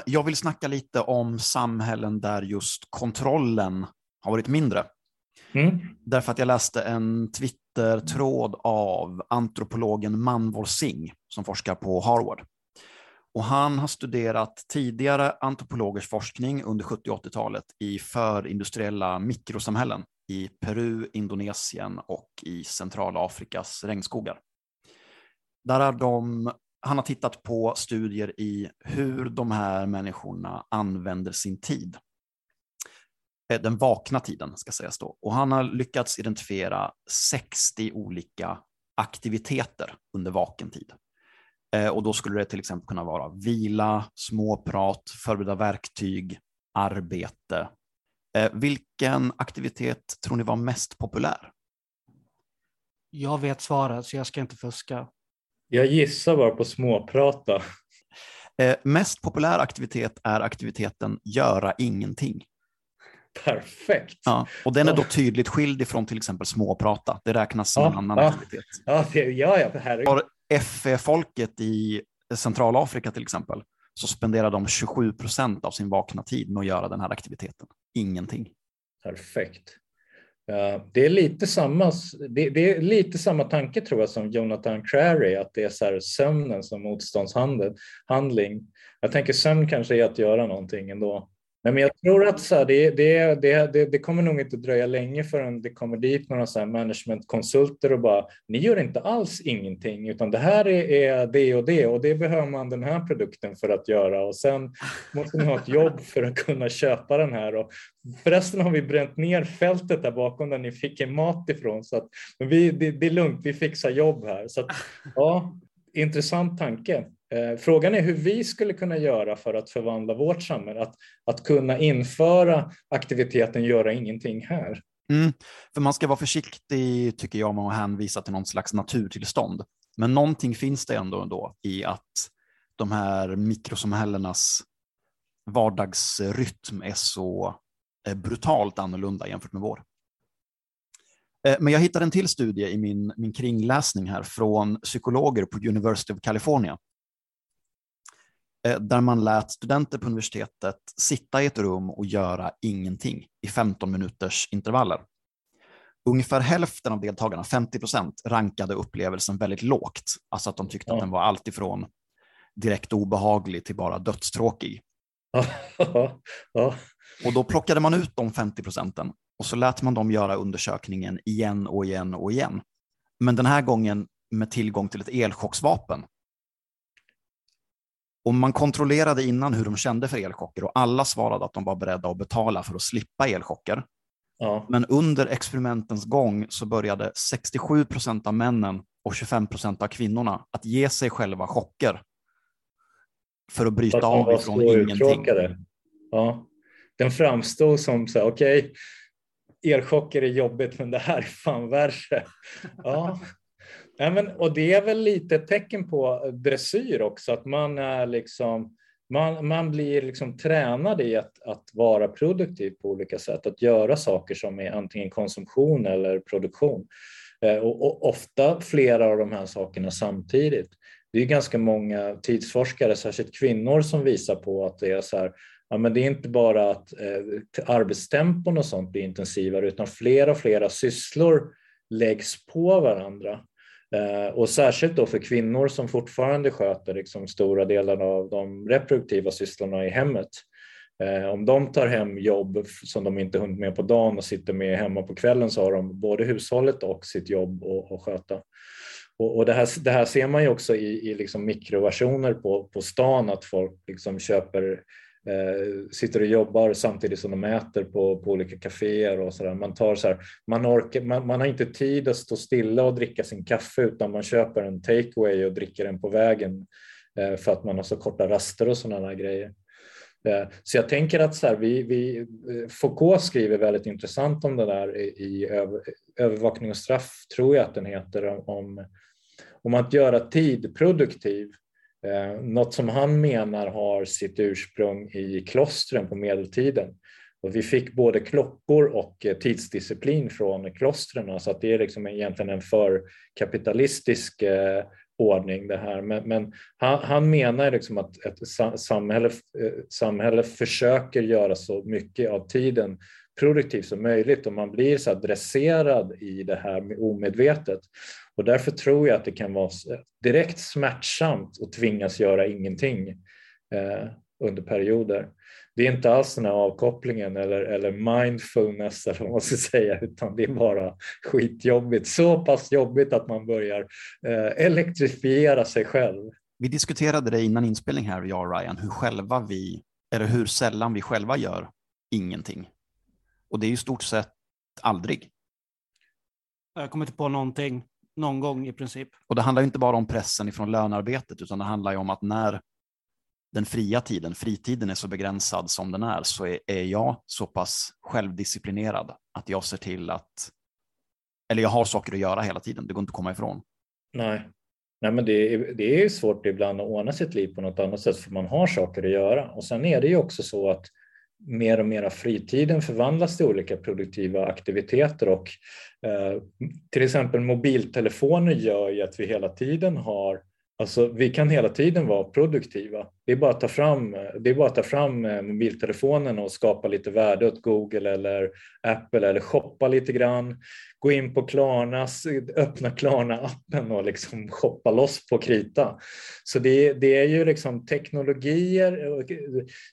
Jag vill snacka lite om samhällen där just kontrollen har varit mindre. Mm. Därför att jag läste en Twitter-tråd av antropologen Manvol Singh som forskar på Harvard. Och han har studerat tidigare antropologers forskning under 70 och 80-talet i förindustriella mikrosamhällen i Peru, Indonesien och i Centralafrikas regnskogar. Där har de, han har tittat på studier i hur de här människorna använder sin tid. Eh, den vakna tiden ska sägas då. Och han har lyckats identifiera 60 olika aktiviteter under vaken tid. Eh, Och då skulle det till exempel kunna vara vila, småprat, förbereda verktyg, arbete. Eh, Vilken aktivitet tror ni var mest populär? Jag vet svaret, så jag ska inte fuska. Jag gissar bara på småprata. Eh, Mest populär aktivitet är aktiviteten göra ingenting. Perfekt. Ja, och den är då tydligt skild ifrån till exempel småprata. Det räknas som Ja, en annan ja. aktivitet. Ja, det, ja, ja herregud. FE-folket i Centralafrika till exempel, så spenderar de 27 procent av sin vakna tid med att göra den här aktiviteten. Ingenting. Perfekt. Det, är lite samma, det är lite samma tanke tror jag som Jonathan Crary, att det är så här sömnen som motståndshandling. Jag tänker sömn kanske är att göra någonting ändå. Nej, men jag tror att så här, det, det, det, det, kommer nog inte dröja länge förrän det kommer dit några så här managementkonsulter och bara, ni gör inte alls ingenting, utan det här är, är det och det och det behöver man den här produkten för att göra och sen måste ni ha ett jobb för att kunna köpa den här. Och förresten har vi bränt ner fältet där bakom där ni fick er mat ifrån, så att, men vi, det, det är lugnt, vi fixar jobb här. Så att, ja, intressant tanke. Eh, frågan är hur vi skulle kunna göra för att förvandla vårt samhälle, att, att kunna införa aktiviteten göra ingenting här. Mm, för man ska vara försiktig, tycker jag, med att hänvisa till någon slags naturtillstånd. Men någonting finns det ändå, ändå i att de här mikrosamhällenas vardagsrytm är så eh, brutalt annorlunda jämfört med vår. Eh, men jag hittade en till studie i min, min kringläsning här från psykologer på University of California eh, där man lät studenter på universitetet sitta i ett rum och göra ingenting i 15 minuters intervaller. Ungefär hälften av deltagarna, 50 procent, rankade upplevelsen väldigt lågt. Alltså att de tyckte Ja. att den var alltifrån direkt obehaglig till bara dödstråkig. ja, ja, Och då plockade man ut de 50 procenten och så lät man dem göra undersökningen igen och igen och igen. Men den här gången med tillgång till ett elchocksvapen. Och man kontrollerade innan hur de kände för elchocker och alla svarade att de var beredda att betala för att slippa elchocker. ja. Men under experimentens gång så började 67 procent av männen och 25 procent av kvinnorna att ge sig själva chocker för att bryta av ifrån ingenting. Ja. Den framstod som så här, okej, elchocker är jobbigt, men det här är fan värre. Ja. Ja, men, och det är väl lite ett tecken på dressyr också, att man är liksom man, man blir liksom tränad i att, att vara produktiv på olika sätt, att göra saker som är antingen konsumtion eller produktion. Eh, och, och ofta flera av de här sakerna samtidigt. Det är ganska många tidsforskare, särskilt kvinnor, som visar på att det är så här, ja, men det är inte bara att eh, arbetstempon och sånt blir intensivare, utan flera och flera sysslor läggs på varandra. Eh, och särskilt då för kvinnor som fortfarande sköter liksom stora delar av de reproduktiva sysslorna i hemmet. Eh, om de tar hem jobb som de inte hunnit med på dagen och sitter med hemma på kvällen så har de både hushållet och sitt jobb att, sköta. Och, och det, här, det här ser man ju också i, i liksom mikroversioner på, på stan, att folk liksom köper Eh, sitter och jobbar samtidigt som de äter på, på olika kaféer och sådär. Man, tar så här, man, orkar, man, man har inte tid att stå stilla och dricka sin kaffe utan man köper en takeaway och dricker den på vägen eh, för att man har så korta raster och sådana grejer. Eh, så jag tänker att så här, vi, vi, eh, Foucault skriver väldigt intressant om det där i, i över, Övervakning och straff, tror jag att den heter, om, om att göra tid produktiv. Eh, något som han menar har sitt ursprung i klostren på medeltiden. Och vi fick både klockor och eh, tidsdisciplin från klostren, så att det är liksom egentligen en för kapitalistisk eh, ordning det här. Men, men han, han, menar liksom att ett samhälle, eh, samhälle försöker göra så mycket av tiden produktivt som möjligt och man blir så dresserad i det här omedvetet. Och därför tror jag att det kan vara direkt smärtsamt att tvingas göra ingenting eh, under perioder. Det är inte alls den här avkopplingen eller, eller mindfulness eller vad man ska säga, utan det är bara skitjobbigt. Så pass jobbigt att man börjar eh, elektrifiera sig själv. Vi diskuterade det innan inspelning här, jag och Ryan, hur själva vi, eller hur sällan vi själva gör ingenting. Och det är ju stort sett aldrig. Jag kommer inte på någonting någon gång i princip. Och det handlar inte bara om pressen ifrån lönearbetet, utan det handlar ju om att när den fria tiden, fritiden är så begränsad som den är, så är, är jag så pass självdisciplinerad att jag ser till att, eller jag har saker att göra hela tiden, det går inte att komma ifrån. Nej, Nej men det är, det är svårt ibland att ordna sitt liv på något annat sätt, för man har saker att göra. Och sen är det ju också så att mer och mer av fritiden förvandlas till olika produktiva aktiviteter och eh, till exempel mobiltelefoner gör ju att vi hela tiden har Alltså, vi kan hela tiden vara produktiva. Det är bara att ta fram, det är bara att ta fram eh, mobiltelefonen och skapa lite värde åt Google eller Apple eller shoppa lite grann. Gå in på Klarna, öppna Klarna-appen och liksom shoppa loss på krita. Så det, det är ju liksom teknologier.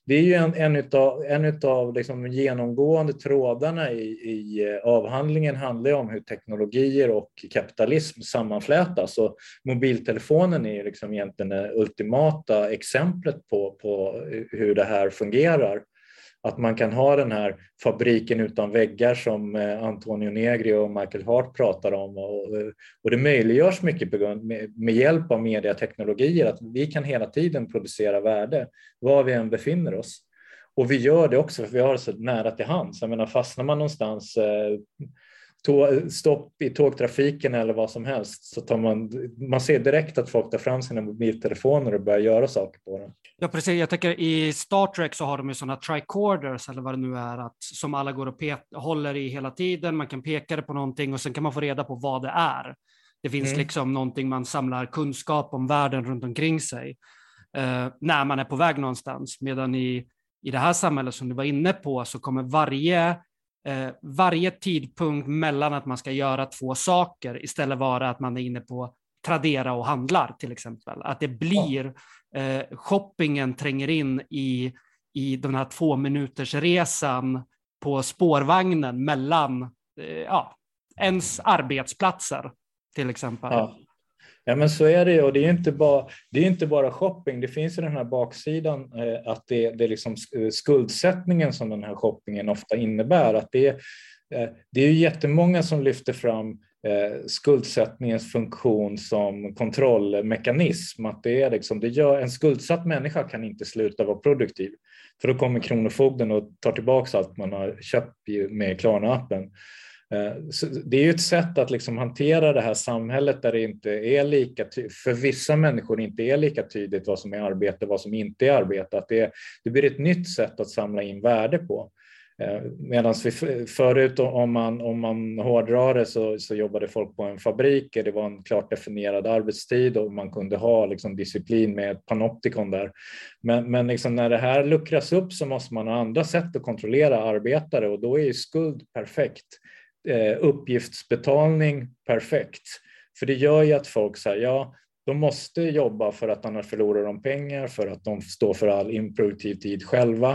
Det är ju en, en utav, en utav liksom genomgående trådarna i, i eh, avhandlingen handlar om hur teknologier och kapitalism sammanflätas. Och mobiltelefonen är liksom egentligen det ultimata exemplet på, på hur det här fungerar. Att man kan ha den här fabriken utan väggar som eh, Antonio Negri och Michael Hart pratar om. Och, eh, och det möjliggörs mycket med, med hjälp av mediateknologier, att vi kan hela tiden producera värde var vi än befinner oss. Och vi gör det också för vi har det så nära till hands. Jag menar, fastnar man någonstans eh, stopp i tågtrafiken eller vad som helst så tar man, man ser direkt att folk tar fram sina mobiltelefoner och börjar göra saker på dem. Ja, precis. Jag tänker i Star Trek så har de ju sådana tricorders eller vad det nu är, att, som alla går och håller i hela tiden. Man kan peka det på någonting och sen kan man få reda på vad det är. Det finns mm. liksom någonting man samlar kunskap om världen runt omkring sig. eh, när man är på väg någonstans. Medan i, i det här samhället som du var inne på så kommer varje, eh, varje tidpunkt mellan att man ska göra två saker istället vara att man är inne på Tradera och handlar till exempel. Att det blir, eh, shoppingen tränger in i, i den här två minuters resan på spårvagnen mellan eh, ja, ens arbetsplatser till exempel. Ja. Ja, men så är det och det är inte bara, det är inte bara shopping. Det finns ju den här baksidan eh, att det, det är liksom eh, skuldsättningen som den här shoppingen ofta innebär. Att det, eh, det är ju jättemånga som lyfter fram skuldsättningens funktion som kontrollmekanism. Att det är liksom, det gör, en skuldsatt människa kan inte sluta vara produktiv. För då kommer Kronofogden och tar tillbaka allt man har köpt med Klarna-appen. Eh, så det är ju ett sätt att liksom hantera det här samhället där det inte är lika för vissa människor inte är lika tydligt vad som är arbete och vad som inte är arbete. Att det, det blir ett nytt sätt att samla in värde på. Eh, medan vi förut om man, om man hårdrar det så, så jobbade folk på en fabrik, det var en klart definierad arbetstid och man kunde ha liksom disciplin med ett panoptikon där. Men, men liksom när det här luckras upp så måste man ha andra sätt att kontrollera arbetare och då är ju skuld perfekt. Eh, uppgiftsbetalning perfekt. För det gör ju att folk säger ja, de måste jobba för att annars förlorar de pengar, för att de står för all improduktiv tid själva.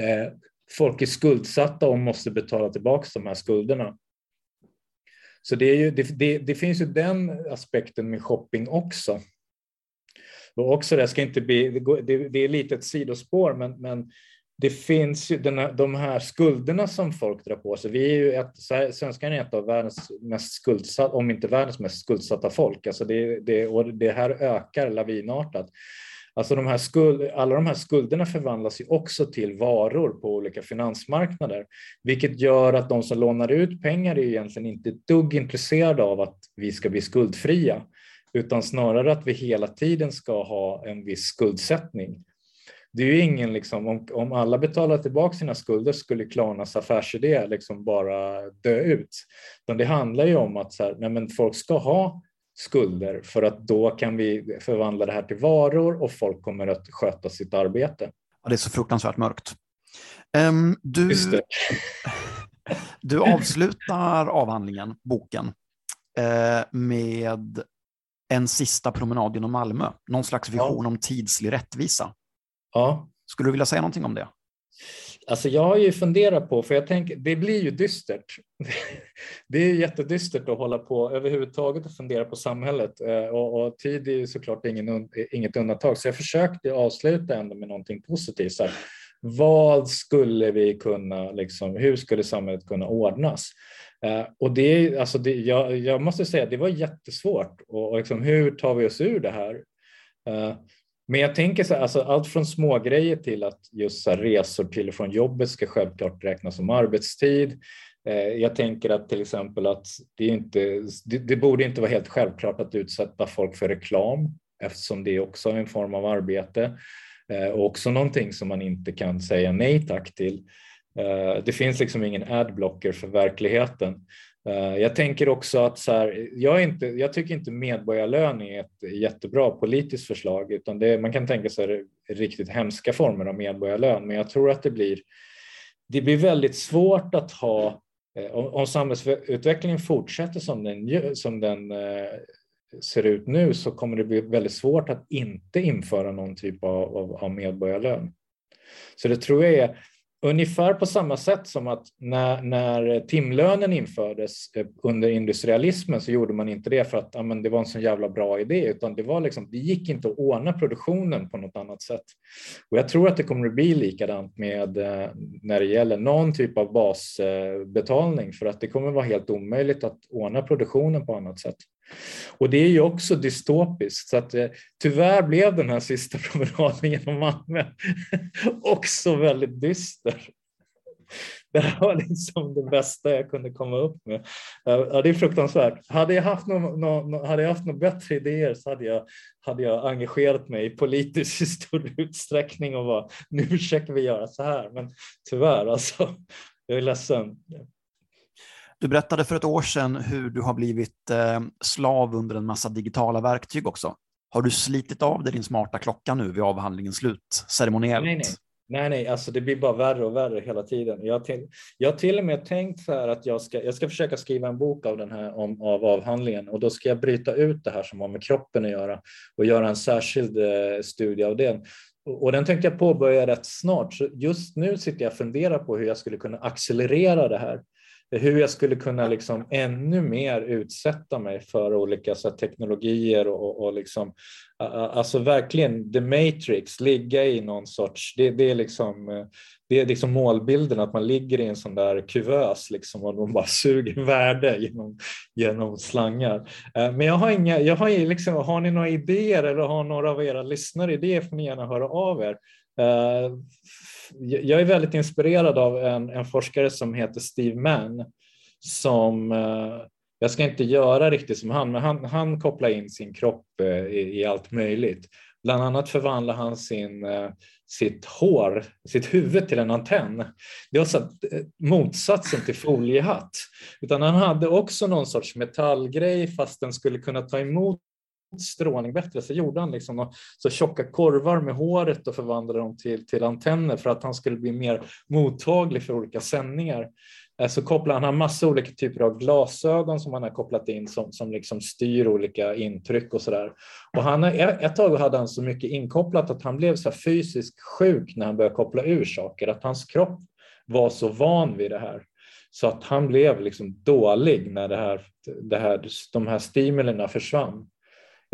Eh, folk är skuldsatta och måste betala tillbaka de här skulderna. Så det, är ju, det, det, det finns ju den aspekten med shopping också. Och också det ska inte bli, det, det är lite ett sidospår, men, men det finns ju den här, de här skulderna som folk drar på sig. Vi är ju ett, svenskarna är ett av världens mest skuldsatta, om inte världens mest skuldsatta folk. Alltså det, det, och det här ökar lavinartat. Alltså de här skuld, alla de här skulderna förvandlas ju också till varor på olika finansmarknader, vilket gör att de som lånar ut pengar är egentligen inte ett dugg intresserade av att vi ska bli skuldfria, utan snarare att vi hela tiden ska ha en viss skuldsättning. Det är ju ingen, liksom, om, om alla betalar tillbaka sina skulder skulle Klarnas affärsidé liksom bara dö ut. Men det handlar ju om att så här, nej men folk ska ha skulder för att då kan vi förvandla det här till varor och folk kommer att sköta sitt arbete. Ja, det är så fruktansvärt mörkt. Um, du, du avslutar avhandlingen, boken, uh, med en sista promenad genom Malmö. Någon slags vision ja. om tidslig rättvisa. Ja. Skulle du vilja säga någonting om det? Alltså jag har ju funderat på, för jag tänker, det blir ju dystert. Det är jättedystert att hålla på överhuvudtaget och fundera på samhället eh, och, och tid är ju såklart ingen, inget undantag. Så jag försökte avsluta ändå med någonting positivt. Så här, vad skulle vi kunna, liksom, hur skulle samhället kunna ordnas? Uh, och det, alltså det, jag, jag, måste säga, det var jättesvårt. Och, och liksom, hur tar vi oss ur det här? Men jag tänker så här, alltså allt från små grejer till att just så resor till och från jobbet ska självklart räknas som arbetstid. Eh, jag tänker att till exempel att det, inte, det, det, borde inte vara helt självklart att utsätta folk för reklam eftersom det också är en form av arbete eh, och också någonting som man inte kan säga nej tack till. Eh, det finns liksom ingen adblocker för verkligheten. Eh, jag tänker också att så här, jag, inte, jag tycker inte medborgarlön är ett jättebra politiskt förslag, utan det, man kan tänka sig riktigt hemska former av medborgarlön, men jag tror att det blir, det blir väldigt svårt att ha, eh, om, om samhällsutvecklingen fortsätter som den, som den eh, ser ut nu så kommer det bli väldigt svårt att inte införa någon typ av, av, av medborgarlön. Så det tror jag är Ungefär på samma sätt som att när, när timlönen infördes eh, under industrialismen så gjorde man inte det för att amen, det var en så jävla bra idé, utan det, var liksom, det gick inte att ordna produktionen på något annat sätt. Och jag tror att det kommer att bli likadant med eh, när det gäller någon typ av basbetalning, för att det kommer att vara helt omöjligt att ordna produktionen på annat sätt. Och det är ju också dystopiskt, så att eh, tyvärr blev den här sista promenaden genom Malmö också väldigt dyster. Det här var liksom det bästa jag kunde komma upp med. Eh, ja, det är fruktansvärt. Hade jag haft några no, bättre idéer så hade jag, hade jag engagerat mig politiskt i stor utsträckning och bara nu försöker vi göra så här. Men tyvärr alltså, jag är ledsen. Du berättade för ett år sedan hur du har blivit eh, slav under en massa digitala verktyg också. Har du slitit av dig din smarta klocka nu vid avhandlingens slut, ceremoniellt? Nej, nej. Nej, nej, alltså det blir bara värre och värre hela tiden. Jag har till, jag har till och med tänkt så här att jag ska, jag ska försöka skriva en bok av den här om, av avhandlingen och då ska jag bryta ut det här som har med kroppen att göra och göra en särskild eh, studie av den. Och, och den tänkte jag påbörja rätt snart. Så just nu sitter jag och funderar på hur jag skulle kunna accelerera det här hur jag skulle kunna liksom ännu mer utsätta mig för olika så här, teknologier och, och liksom, alltså verkligen the matrix, ligga i någon sorts, det, det, är liksom det är liksom målbilden att man ligger i en sån där kuvös liksom och de bara suger värde genom, genom slangar. Eh, men jag har inga, jag har liksom, har ni några idéer eller har några av era lyssnare idéer får ni gärna höra av er. Eh, jag är väldigt inspirerad av en, en forskare som heter Steve Mann som eh, jag ska inte göra riktigt som han, men han, han kopplar in sin kropp eh, i, i allt möjligt. Bland annat förvandlar han sin, eh, sitt hår, sitt huvud till en antenn. Det var så motsatsen till foliehatt. Utan han hade också någon sorts metallgrej fast den skulle kunna ta emot strålning bättre så gjorde han liksom så tjocka korvar med håret och förvandlade dem till, till antenner för att han skulle bli mer mottaglig för olika sändningar. Eh, så kopplar han har massa olika typer av glasögon som han har kopplat in som, som liksom styr olika intryck och sådär. Och han, ett tag hade han så mycket inkopplat att han blev så fysiskt sjuk när han började koppla ur saker, att hans kropp var så van vid det här. Så att han blev liksom dålig när det här, det här, de här stimulerna försvann.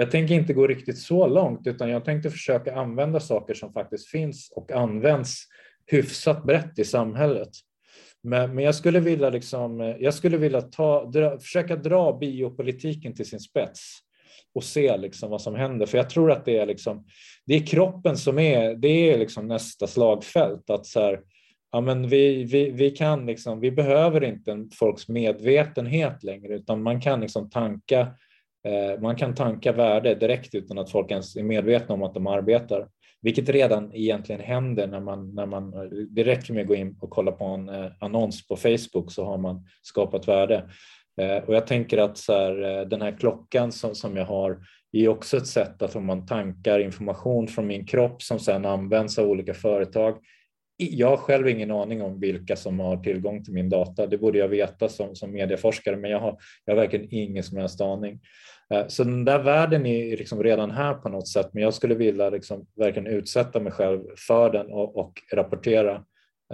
Jag tänker inte gå riktigt så långt utan jag tänkte försöka använda saker som faktiskt finns och används hyfsat brett i samhället. Men, men jag skulle vilja, liksom, eh, jag skulle vilja ta, dra, försöka dra biopolitiken till sin spets och se liksom vad som händer. För jag tror att det är, liksom, det är kroppen som är, det är liksom nästa slagfält. Att så här, ja, men vi, vi, vi, kan liksom, vi behöver inte folks medvetenhet längre utan man kan liksom tanka Eh, man kan tanka värde direkt utan att folk ens är medvetna om att de arbetar, vilket redan egentligen händer när man, när man det räcker med att gå in och kolla på en eh, annons på Facebook så har man skapat värde. Eh, och jag tänker att så här, den här klockan som, som jag har är också ett sätt att om man tankar information från min kropp som sedan används av olika företag. Jag har själv ingen aning om vilka som har tillgång till min data. Det borde jag veta som, som medieforskare, men jag har, jag har verkligen ingen som helst aning. Eh, så den där världen är liksom redan här på något sätt, men jag skulle vilja liksom verkligen utsätta mig själv för den och, och rapportera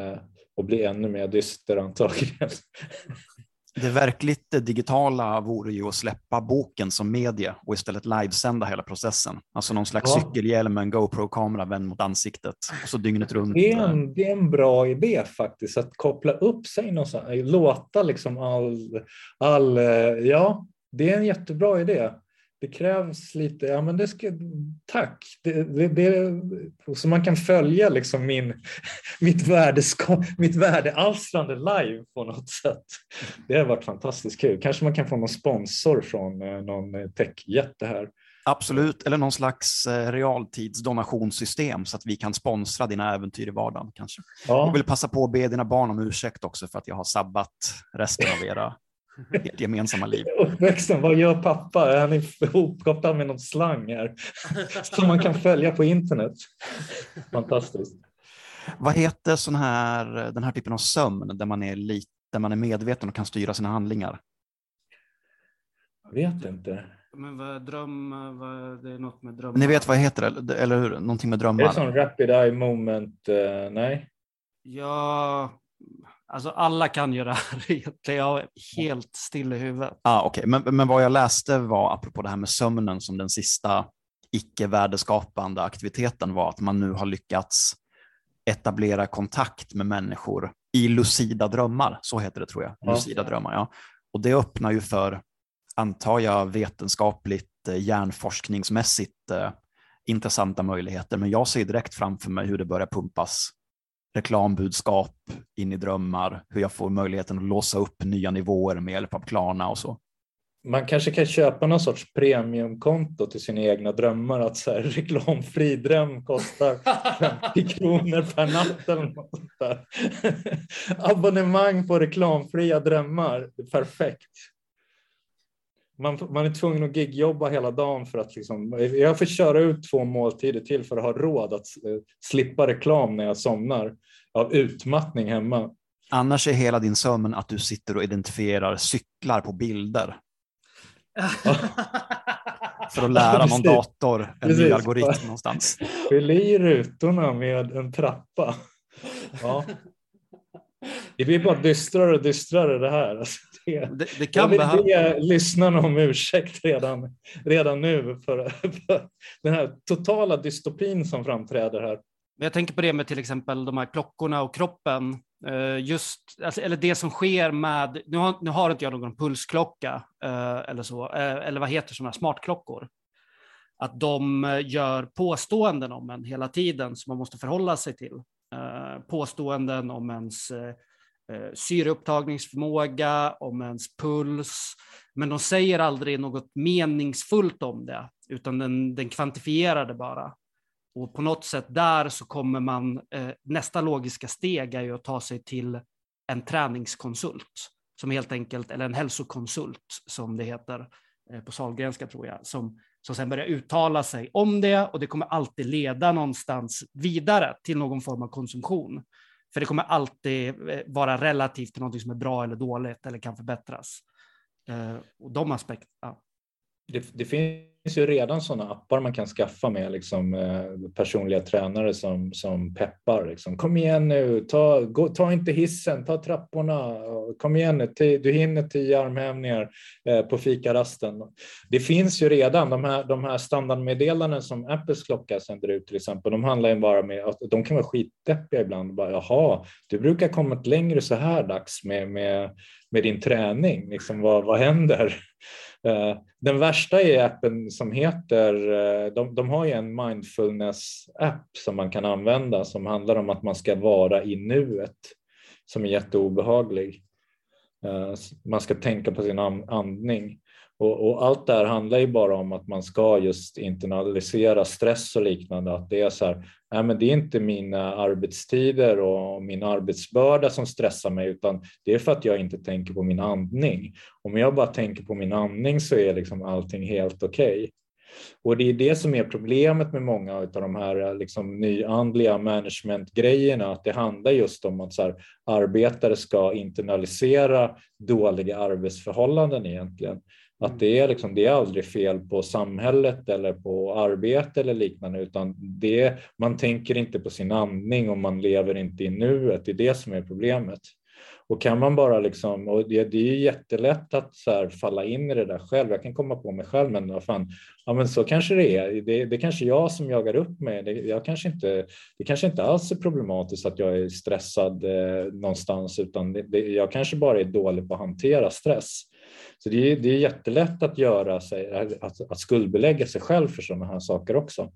eh, och bli ännu mer dyster antagligen. Det verkligt digitala vore ju att släppa boken som media och istället livesända hela processen. Alltså någon slags ja. cykelhjälm med en GoPro-kamera vänd mot ansiktet och så dygnet runt. Det är, en, det är en bra idé faktiskt, att koppla upp sig någonstans, låta liksom all, all ja, det är en jättebra idé. Det krävs lite, ja men det ska, tack. Det, det, det, så man kan följa liksom min, mitt, värdeska, mitt värdealstrande live på något sätt. Det har varit fantastiskt kul. Kanske man kan få någon sponsor från eh, någon techjätte här. Absolut, eller någon slags eh, realtidsdonationssystem så att vi kan sponsra dina äventyr i vardagen kanske. Ja. Jag vill passa på att be dina barn om ursäkt också för att jag har sabbat resten av era ert gemensamma liv. Uppväxten, vad gör pappa? Är han ihopkopplad med någon slang här? Som man kan följa på internet. Fantastiskt. Vad heter sån här, den här typen av sömn där man är, lite, där man är medveten och kan styra sina handlingar? Jag vet inte. Men vad dröm, vad, det är något med drömmar. Ni vet vad det heter, eller hur? Någonting med drömmar. Är det sån rapid eye moment? Uh, nej? Ja, Alltså alla kan ju det här Jag är helt still i huvudet. Ah, okay. men, men vad jag läste var, apropå det här med sömnen som den sista icke-värdeskapande aktiviteten var att man nu har lyckats etablera kontakt med människor i lucida drömmar, så heter det tror jag. Ja. Lucida drömmar, ja. Och det öppnar ju för, antar jag, vetenskapligt, eh, hjärnforskningsmässigt eh, intressanta möjligheter. Men jag ser direkt framför mig hur det börjar pumpas reklambudskap in i drömmar, hur jag får möjligheten att låsa upp nya nivåer med hjälp av Klarna och så. Man kanske kan köpa någon sorts premiumkonto till sina egna drömmar, att så här, reklamfri dröm kostar 50 kronor per natt eller något sånt där. Abonnemang på reklamfria drömmar, perfekt man, man är tvungen att gigjobba hela dagen för att liksom, jag får köra ut två måltider till för att ha råd att eh, slippa reklam när jag somnar av utmattning hemma. Annars är hela din sömn att du sitter och identifierar cyklar på bilder för att lära någon dator en ny Precis. algoritm någonstans. Fyll i rutorna med en trappa. Ja. Det blir bara dystrare och dystrare det här. Det, Det, det jag kan vill behöva... be lyssnarna om ursäkt redan, redan nu för, för den här totala dystopin som framträder här. Men jag tänker på det med till exempel de här klockorna och kroppen. Eh, Just, alltså, eller det som sker med, nu har, nu har inte jag någon pulsklocka eh, eller så, eh, eller vad heter sådana här smartklockor. Att de gör påståenden om en hela tiden som man måste förhålla sig till. Påståenden om ens eh, syreupptagningsförmåga, om ens puls. Men de säger aldrig något meningsfullt om det, utan den, den kvantifierar det bara. Och på något sätt där så kommer man, eh, nästa logiska steg är ju att ta sig till en träningskonsult, som helt enkelt, eller en hälsokonsult som det heter eh, på Sahlgrenska tror jag, som, som sen börjar uttala sig om det och det kommer alltid leda någonstans vidare till någon form av konsumtion. För det kommer alltid eh, vara relativt till något som är bra eller dåligt eller kan förbättras. Eh, och de aspekterna. Det, det finns ju redan sådana appar man kan skaffa med liksom, eh, personliga tränare som, som peppar. Liksom. Kom igen nu, ta, gå, ta inte hissen, ta trapporna. Kom igen nu, du hinner tio armhävningar eh, på fikarasten. Det finns ju redan, de här, de här standardmeddelanden som Apples klocka sänder ut till exempel, de handlar ju bara med att de kan vara skitdeppiga ibland. Bara, Jaha, du brukar kommit längre så här dags med, med, med din träning. Liksom, vad, vad händer? Eh, den värsta är appen som heter, eh, de, de har ju en mindfulness-app som man kan använda som handlar om att man ska vara i nuet, som är jätteobehaglig. Eh, man ska tänka på sin andning. Och, och allt det här handlar ju bara om att man ska just internalisera stress och liknande. Att det är så här, nej men det är inte mina arbetstider och min arbetsbörda som stressar mig utan det är för att jag inte tänker på min andning. Om jag bara tänker på min andning så är liksom allting helt okej. Och det är det som är problemet med många av de här liksom nyandliga managementgrejerna, att det handlar just om att så här, arbetare ska internalisera dåliga arbetsförhållanden egentligen. Att det är, liksom, det är aldrig fel på samhället eller på arbete eller liknande, utan det, man tänker inte på sin andning och man lever inte i nuet. Det är det som är problemet. Och kan man bara liksom, och det, det är ju jättelätt att så här falla in i det där själv. Jag kan komma på mig själv, men vad fan, ja men så kanske det är. Det, det kanske jag som jagar upp mig. Det, jag kanske inte, det kanske inte alls är problematiskt att jag är stressad eh, någonstans, utan det, jag kanske bara är dålig på att hantera stress. Så det är, det är jättelätt att göra sig, att, att skuldbelägga sig själv för sådana här saker också.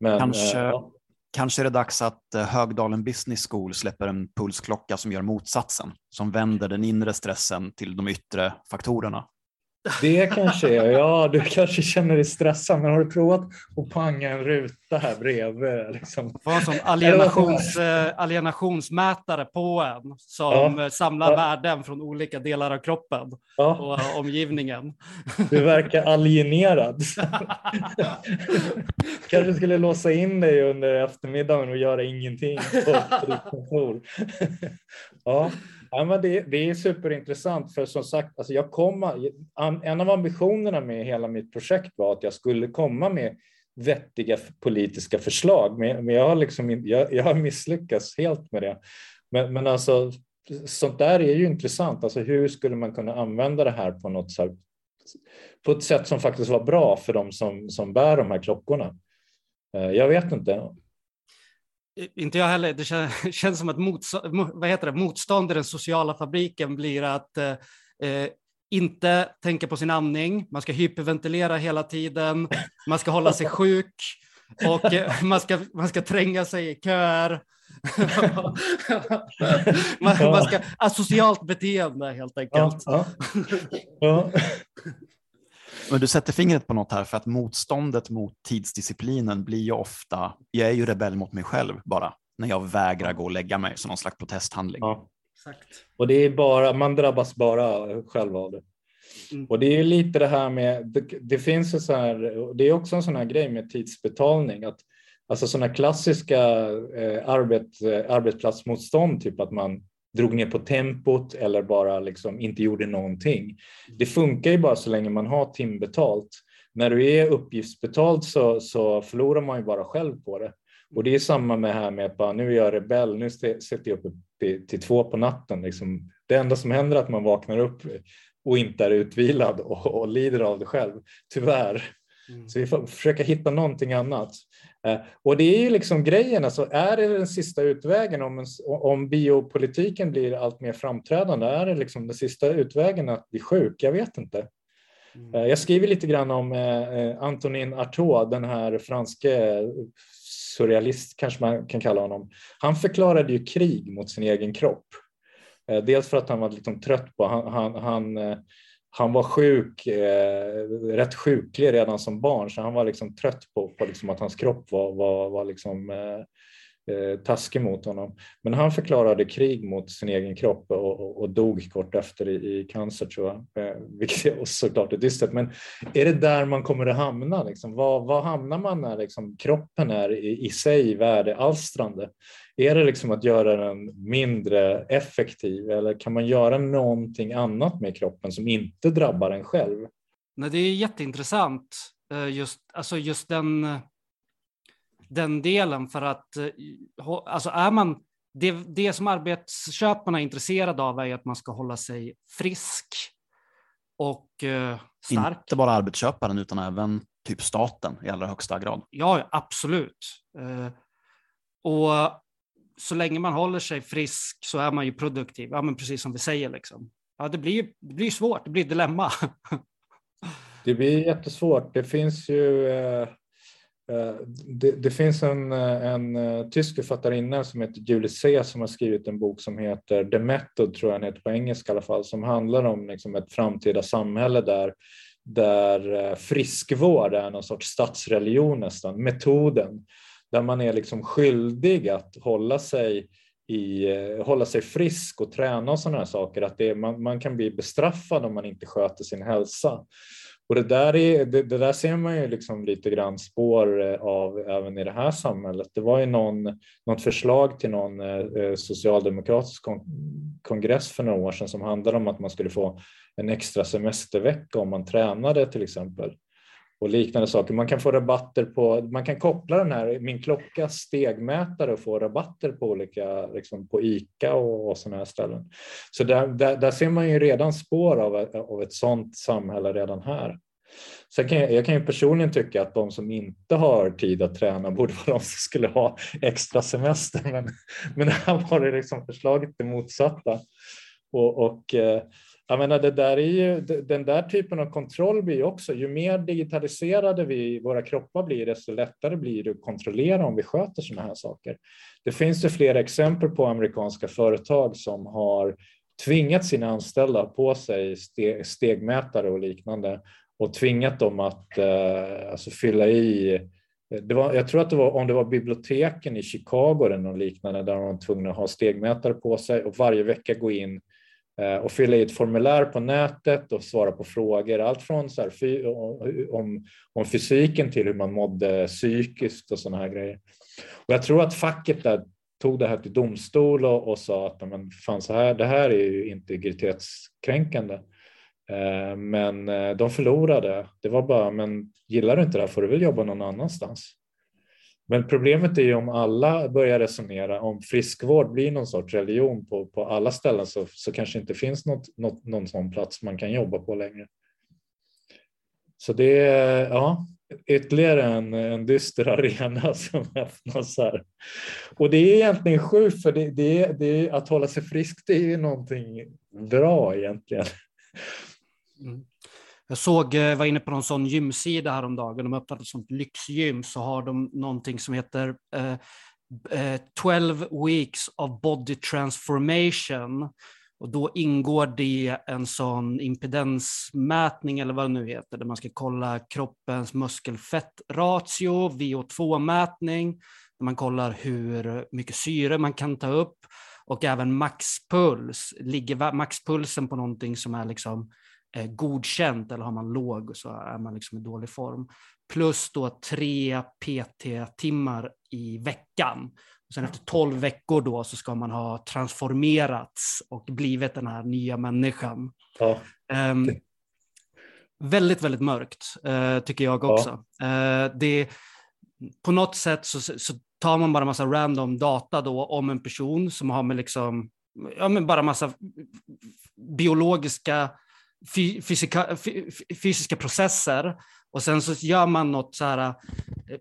Men, Kanske- eh, ja. Kanske är det dags att eh, Högdalen Business School släpper en pulsklocka som gör motsatsen, som vänder den inre stressen till de yttre faktorerna. Det kanske är, ja du kanske känner dig stressad, men har du provat att panga en ruta här bredvid? Liksom? En sån alienations, alienationsmätare på en som Ja. samlar Ja. värden från olika delar av kroppen Ja, och eh, omgivningen. du verkar alienerad. kanske skulle låsa in dig under eftermiddagen och göra ingenting på ditt kontor. ja. Ja, men det, det är superintressant för som sagt, alltså jag kom. en av ambitionerna med hela mitt projekt var att jag skulle komma med vettiga politiska förslag, men, men jag, har liksom, jag, jag har misslyckats helt med det. Men, men alltså, sånt där är ju intressant. Alltså, hur skulle man kunna använda det här på något sätt? här, på ett sätt som faktiskt var bra för de som, som bär de här klockorna? Eh, jag vet inte. Inte jag heller. Det känns, känns som att motstå- vad heter det? motstånd i den sociala fabriken blir att eh, eh inte tänka på sin andning, man ska hyperventilera hela tiden, man ska hålla sig sjuk och eh, man, ska, man ska tränga sig i köer. man, man ska, asocialt beteende helt Ja, enkelt. ja. Ja. Men du sätter fingret på något här, för att motståndet mot tidsdisciplinen blir ju ofta, jag är ju rebell mot mig själv bara, när jag vägrar gå och lägga mig som någon slags protesthandling. Ja. Exakt. Och det är bara, man drabbas bara själv av det. Mm. Och det är ju lite det här med, det, det finns ju så här, det är också en sån här grej med tidsbetalning, att alltså sådana klassiska eh, arbet, eh, arbetsplatsmotstånd, typ att man drog ner på tempot eller bara liksom inte gjorde någonting. Det funkar ju bara så länge man har timbetalt. När du är uppgiftsbetald så, så förlorar man ju bara själv på det. Och det är samma med här med att bara, nu är jag rebell, nu sitter jag uppe till, till två på natten. Liksom. Det enda som händer är att man vaknar upp och inte är utvilad och, och lider av det själv, tyvärr. Mm. Så vi får försöka hitta någonting annat. Eh, och det är ju liksom grejen, alltså är det den sista utvägen om, en, om biopolitiken blir allt mer framträdande? Är det liksom den sista utvägen att bli sjuk? Jag vet inte. Mm. Eh, jag skriver lite grann om eh, Antonin Artaud, den här franske surrealist kanske man kan kalla honom. Han förklarade ju krig mot sin egen kropp. Dels för att han var liksom trött på, han, han, han han var sjuk, eh, rätt sjuklig redan som barn, så han var liksom trött på, på liksom att hans kropp var, var, var liksom, eh, eh, taskig mot honom. Men han förklarade krig mot sin egen kropp och, och, och dog kort efter i, i cancer tror jag, eh, vilket är såklart är dystert. Men är det där man kommer att hamna? Liksom? Var, var hamnar man när liksom kroppen är i, i sig värdealstrande? Är det liksom att göra den mindre effektiv eller kan man göra någonting annat med kroppen som inte drabbar en själv? Nej, det är jätteintressant, eh, just, alltså just den, eh, den delen för att eh, alltså är man, det, det som arbetsköparna är intresserade av är att man ska hålla sig frisk och eh, stark. Inte bara arbetsköparen utan även typ staten i allra högsta grad. Ja, absolut. Och så länge man håller sig frisk så är man ju produktiv, ja, men precis som vi säger. Liksom. Ja, det blir, det blir svårt, det blir dilemma. det blir jättesvårt. Det finns ju eh, eh Eh, det, det, finns en, eh, en eh, tysk författarinna som heter Julie C som har skrivit en bok som heter The Method, tror jag den heter på engelska i alla fall, som handlar om liksom, ett framtida samhälle där där friskvård är någon sorts statsreligion nästan, metoden där man är liksom skyldig att hålla sig, i, hålla sig frisk och träna och sådana här saker. Att det, man, man kan bli bestraffad om man inte sköter sin hälsa. Och det där, är, det, det, där ser man ju liksom lite grann spår eh, av även i det här samhället. Det var ju någon, något förslag till någon eh, eh, socialdemokratisk kongress för några år sedan som handlade om att man skulle få en extra semestervecka om man tränade till exempel och liknande saker. Man kan få rabatter på, man kan koppla den här, min klocka stegmätare och få rabatter på olika, liksom på ICA och, och sådana här ställen. Så där, där, där, ser man ju redan spår av, av ett sådant samhälle redan här. Sen kan jag, jag, kan ju personligen tycka att de som inte har tid att träna borde vara de som skulle ha extra semester, men, men här var det liksom förslaget det motsatta. Och, och eh, jag menar, det där är ju, den där typen av kontroll blir ju också, ju mer digitaliserade vi, våra kroppar blir, desto lättare blir det att kontrollera om vi sköter sådana här saker. Det finns ju flera exempel på amerikanska företag som har tvingat sina anställda på sig stegmätare och liknande och tvingat dem att eh, alltså fylla i det var, jag tror att det var om det var biblioteken i Chicago eller något liknande där de var tvungna att ha stegmätare på sig och varje vecka gå in Eh, Eh, och fylla i ett formulär på nätet och svara på frågor. Allt från så här, om, om fysiken till hur man mådde psykiskt och sådana här grejer. Och jag tror att facket där tog det här till domstol och, och sa att men fan, så här, det här är ju integritetskränkande. Eh, men eh, de förlorade. Det var bara, men gillar du inte det här får du väl jobba någon annanstans. Men problemet är ju om alla börjar resonera om friskvård blir någon sorts religion på, på alla ställen så, så kanske inte finns något, något, någon sån plats man kan jobba på längre. Så det är ja, ytterligare en, en dyster arena som öppnas här. Och det är egentligen sjukt för det, det, det, att hålla sig frisk det är ju någonting bra egentligen. Mm. Jag såg, eh, var inne på någon sån gymsida häromdagen, de har öppnat ett sånt lyxgym, så har de någonting som heter eh, 12 eh, weeks of body transformation. Och då ingår det en sån impedensmätning eller vad det nu heter, där man ska kolla kroppens muskelfettratio, VO2-mätning, där man kollar hur mycket syre man kan ta upp och även maxpuls. Ligger maxpulsen på någonting som är liksom eh, godkänt eller har man låg så är man liksom i dålig form. Plus då tre PT-timmar i veckan. Och sen efter 12 veckor då så ska man ha transformerats och blivit den här nya människan. Ja. Ehm, väldigt, väldigt mörkt eh, tycker jag också. Eh, det, på något sätt så, så tar man bara massa random data då om en person som har med liksom, ja men bara massa biologiska fysika, fy, fysiska processer och sen så gör man något så här eh,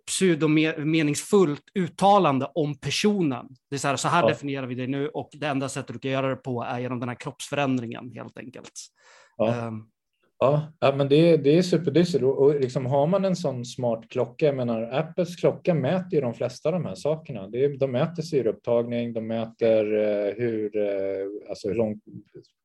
pseudomeningsfullt uttalande om personen. Det är så här, så här Ja. definierar vi det nu och det enda sättet du kan göra det på är genom den här kroppsförändringen helt enkelt. Ja. Ehm, Ja, ja men det, det är superdystert. Och, och liksom har man en sån smart klocka, jag menar Apples klocka mäter ju de flesta av de här sakerna. Det de mäter syreupptagning, de mäter eh, hur, eh, alltså hur lång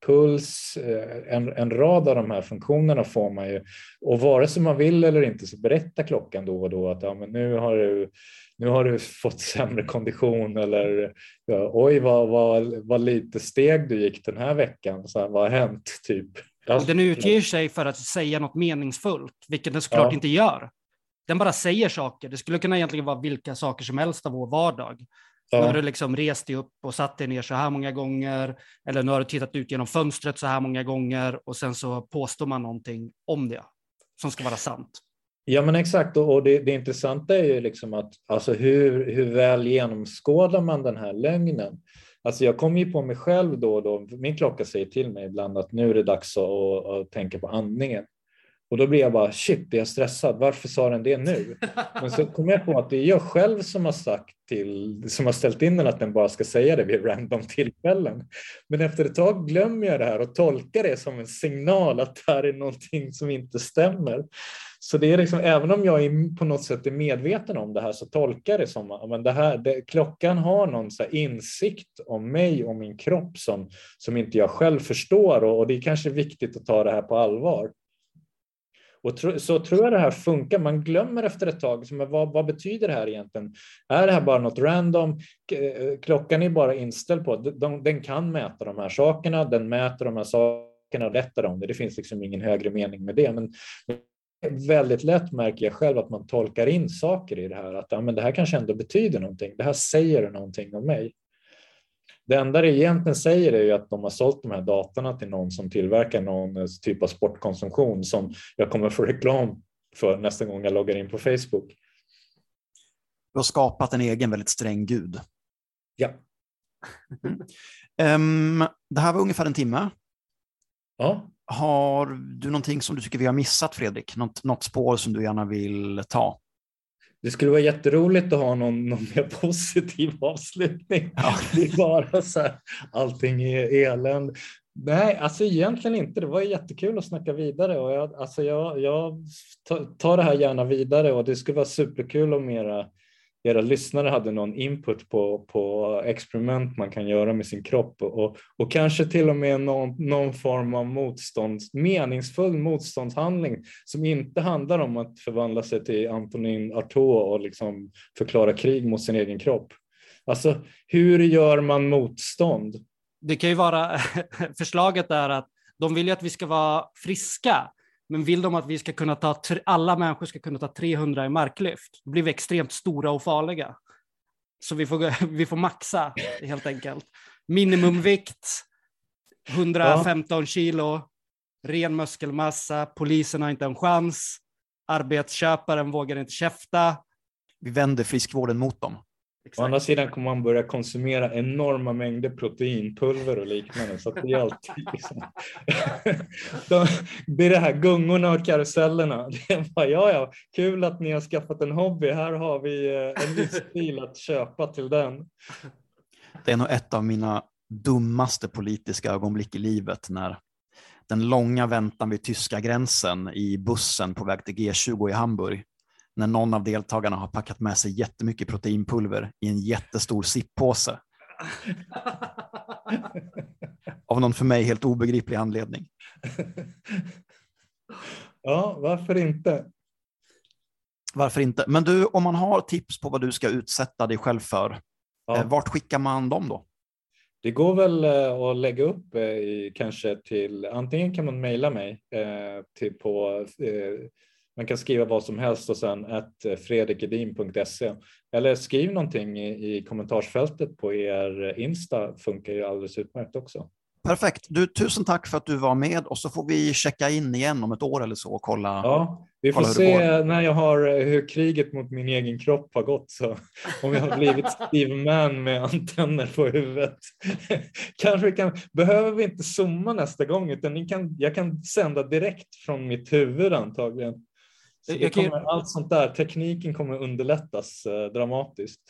puls, eh, en, en rad av de här funktionerna får man ju. Och vare sig man vill eller inte så berättar klockan då och då att ja, men nu har du nu har du fått sämre kondition eller ja, oj vad, vad, vad lite steg du gick den här veckan. Så här, vad har hänt? Typ och den utger sig för att säga något meningsfullt, vilket den såklart Ja. inte gör. Den bara säger saker. Det skulle kunna egentligen vara vilka saker som helst av vår vardag. Nu har Ja. du liksom rest dig upp och satt dig ner så här många gånger, eller nu har du tittat ut genom fönstret så här många gånger och sen så påstår man någonting om det som ska vara sant. Ja men exakt och, och det, det intressanta är ju liksom att alltså hur, hur väl genomskådar man den här lögnen? Alltså jag kommer ju på mig själv då och då, min klocka säger till mig ibland att nu är det dags att, att, att tänka på andningen. Och då blir jag bara shit, är jag stressad? Varför sa den det nu? Men så kom jag på att det är jag själv som har sagt till, som har ställt in den att den bara ska säga det vid random tillfällen. Men efter ett tag glömmer jag det här och tolkar det som en signal att det här är någonting som inte stämmer. Så det är liksom, även om jag är på något sätt är medveten om det här så tolkar jag det som att det här, det, klockan har någon insikt om mig och min kropp som, som inte jag själv förstår och, och det är kanske viktigt att ta det här på allvar. Och tro, så tror jag det här funkar. Man glömmer efter ett tag, men vad, vad betyder det här egentligen? Är det här bara något random? Eh, klockan är bara inställd på att de, den kan mäta de här sakerna, den mäter de här sakerna och rättar om det. Det finns liksom ingen högre mening med det. Men väldigt lätt märker jag själv att man tolkar in saker i det här. Att ja, men det här kanske ändå betyder någonting. Det här säger någonting om mig. Det enda det egentligen säger är ju att de har sålt de här datorna till någon som tillverkar någon eh, typ av sportkonsumtion som jag kommer få reklam för nästa gång jag loggar in på Facebook. Du har skapat en egen väldigt sträng gud. Ja, Ehm, det här var ungefär en timme. ja. Har du någonting som du tycker vi har missat, Fredrik? Något, något spår som du gärna vill ta? Det skulle vara jätteroligt att ha någon, någon mer positiv avslutning. Ja. Det är bara så här, allting är elände. Nej, alltså egentligen inte. Det var jättekul att snacka vidare och jag, alltså jag, jag tar- det här gärna vidare och det skulle vara superkul om era, era lyssnare hade någon input på, på experiment man kan göra med sin kropp och, och kanske till och med någon, någon form av motstånds, meningsfull motståndshandling som inte handlar om att förvandla sig till Antonin Artaud och liksom förklara krig mot sin egen kropp. Alltså, hur gör man motstånd? Det kan ju vara, förslaget är att de vill ju att vi ska vara friska, men vill de att vi ska kunna ta, alla människor ska kunna ta 300 i marklyft, då blir vi extremt stora och farliga. Så vi får, vi får maxa helt enkelt. Minimumvikt, 115 kilo, ren muskelmassa, polisen har inte en chans, arbetsköparen vågar inte käfta. Vi vänder friskvården mot dem. Å andra sidan kommer man börja konsumera enorma mängder proteinpulver och liknande. Så att det är alltid liksom... De, det är det här gungorna och karusellerna. Det är bara, ja, ja, kul att ni har skaffat en hobby. Här har vi eh, en livsstil att köpa till den. Det är nog ett av mina dummaste politiska ögonblick i livet när den långa väntan vid tyska gränsen i bussen på väg till G20 i Hamburg, när någon av deltagarna har packat med sig jättemycket proteinpulver i en jättestor sippåse av någon för mig helt obegriplig anledning. Ja, varför inte? Varför inte? Men du, om man har tips på vad du ska utsätta dig själv för, Ja. eh, vart skickar man dem då? Det går väl eh, att lägga upp eh, i, kanske till, antingen kan man mejla mig eh, till på, eh, man kan skriva vad som helst och sen att eh, fredrikedin.se eller skriv någonting i, i kommentarsfältet på er Insta funkar ju alldeles utmärkt också. Perfekt. Du, tusen tack för att du var med och så får vi checka in igen om ett år eller så och kolla. Ja, vi får se när jag har eh, hur kriget mot min egen kropp har gått. Så om jag har blivit Steve Man med antenner på huvudet. Kanske vi kan, behöver vi inte zooma nästa gång utan ni kan, jag kan sända direkt från mitt huvud antagligen. Kan kommer, allt sånt där, tekniken kommer underlättas eh, dramatiskt.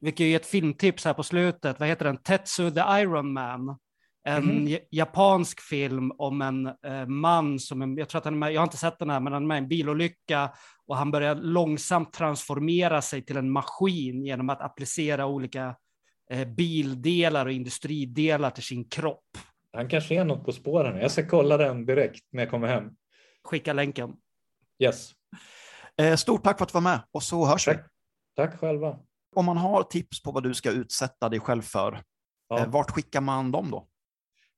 Vi kan ju ge ett filmtips här på slutet. Vad heter den? Tetsu the Iron Man. En ja- japansk film om en eh, man som, är- jag tror att han är med, jag har inte sett den här, men han är med i en bilolycka och han börjar långsamt transformera sig till en maskin genom att applicera olika eh, bildelar och industridelar till sin kropp. Han kanske är något på spåren. Jag ska kolla den direkt när jag kommer hem. Skicka länken. Yes, Stort tack för att du var med och så hörs vi. tack. Tack själva. Om man har tips på vad du ska utsätta dig själv för, Ja. eh, vart skickar man dem då?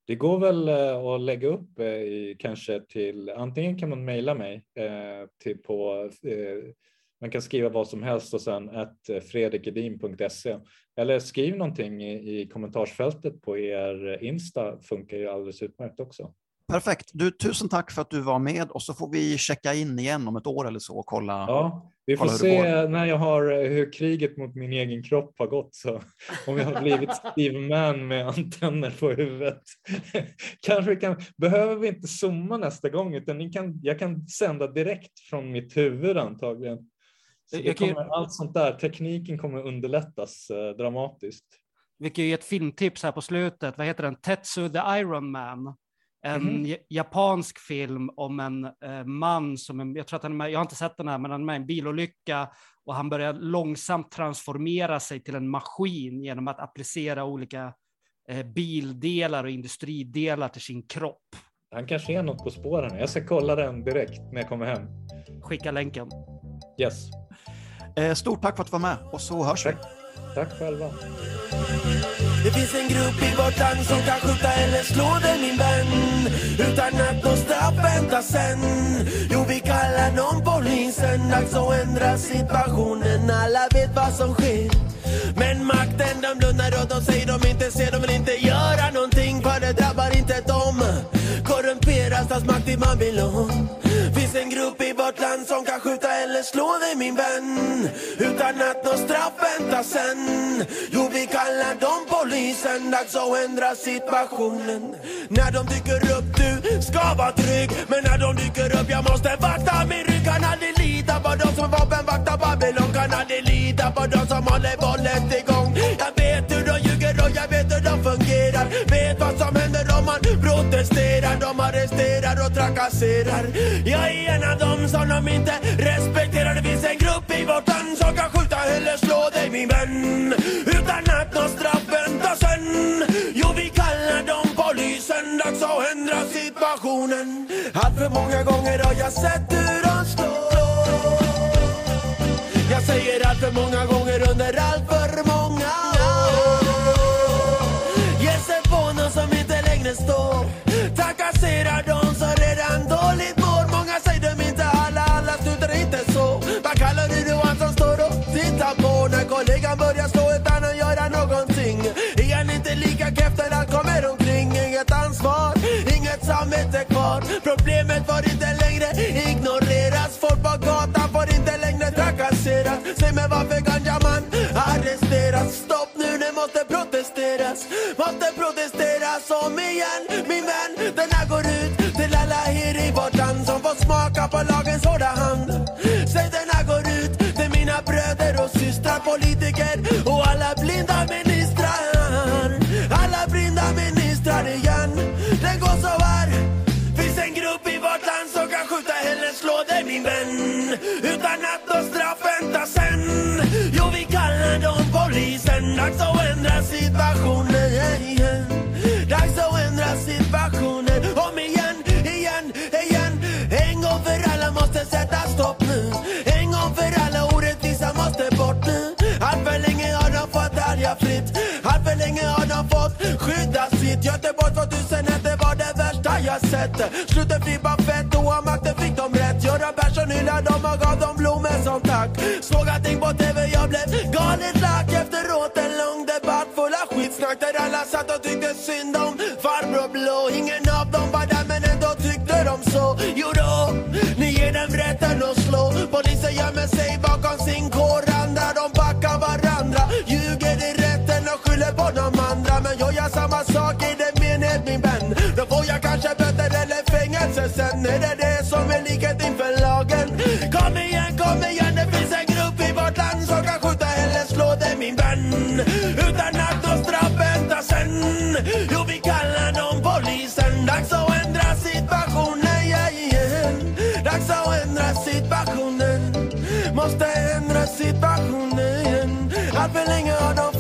Det går väl eh, att lägga upp eh, i, kanske till, antingen kan man mejla mig eh, till på, eh, man kan skriva vad som helst och sen att eh, fredrikedin.se eller skriv någonting i, i kommentarsfältet på er Insta funkar ju alldeles utmärkt också. Perfekt. Du, tusen tack för att du var med och så får vi checka in igen om ett år eller så och kolla. Ja, vi får se när jag har eh, hur kriget mot min egen kropp har gått. Så om jag har blivit Steve Man med antenner på huvudet. Kanske kan, behöver vi inte zooma nästa gång utan ni kan, jag kan sända direkt från mitt huvud antagligen. Kommer, allt sånt där, tekniken kommer underlättas eh, dramatiskt. Vi kan ju ge ett filmtips här på slutet. Vad heter den? Tetsu the Iron Man. En ja- japansk film om en eh, man som, är- jag tror att han är med, jag har inte sett den här, men han är med i en bilolycka och han börjar långsamt transformera sig till en maskin genom att applicera olika eh, bildelar och industridelar till sin kropp. Han kanske är något på spåren. Jag ska kolla den direkt när jag kommer hem. Skicka länken. Yes, Eh, Stort tack för att du var med och så hörs vi tack. Själva. Det finns en grupp i vårt land som kan skjuta eller slå dig min vän Utan att någon straff väntar sen Jo, vi kallar dem polisen Dags att ändra situationen Alla vet vad som sker Men makten, de blundar och de säger de inte ser De vill inte göra någonting för det drabbar inte dem Korrumperad i Babylon Finns en grupp i vårt land som kan skjuta eller slå dig min vän. Utan att någon straff väntar sen. Jo, vi kallar dem polisen. Dags att ändra situationen. När de dyker upp, du ska vara trygg. Men när de dyker upp, jag måste vakta min rygg. Kan aldrig lita på de som vapenvaktar Babylon. Kan aldrig lita på de som håller våldet igång arresterar, De arresterar och trakasserar. Jag är en av dem som de inte respekterar. Det finns en grupp i vårt land som kan skjuta eller slå dig min vän. Utan att nåt straff väntar sen Jo, vi kallar dem polisen. Dags att ändra situationen. Allt för många gånger har jag sett hur de slår. Jag säger allt för många gånger under allt för många år. Ge sig på någon som inte längre står. Trakasserar de som redan dåligt mår Många säger de inte alla, alla slutar inte så. Vad kallar du då han som står och tittar på? När kollegan börjar slå utan att göra någonting. Är han inte lika keff när han kommer omkring. Inget ansvar, inget samvete kvar. Problemet får inte längre ignoreras. Folk på gatan får inte längre trakasseras. Säg mig varför kan man arresteras? Protesteras om igen Min vän, den här går ut till alla er i vårt land Som får smaka på lagens hårda hand. Säg den här går ut till mina bröder och systrar Politiker och alla blinda ministrar. Alla blinda ministrar igen. Den går så här. Finns en grupp i vårt land som kan skjuta eller slå dig min vän. Utan att någon straff väntar sen Jo, vi kallar dem polisen. Dags att ändra situationen. För alla måste sätta stopp nu. En gång för alla orättvisa måste bort nu. Allt för länge har de fått härja fritt Allt för länge har de fått skydda sitt. Göteborg 2001 det var det värsta jag sett. Slutet blir bara fett och av makten fick de rätt. Göran Persson hyllade dem och gav dem blommor som tack. Såg allting på TV, jag blev galet lack. Efteråt en lång debatt full av skitsnack Där alla satt och tyckte synd om farbror blå. Ingen av dem var där. På de andra Men jag gör samma sak i det mened min vän. Då får jag kanske böter eller fängelse sen. Är det det som är likhet inför lagen? Kom igen, kom igen, det finns en grupp i vårt land som kan skjuta eller slå dig min vän. Utan att de straff väntar sen. Jo, vi kallar dem polisen. Dags att ändra situationen, yeah, yeah. Dags att ändra situationen. Måste ändra situationen. Allt för länge har de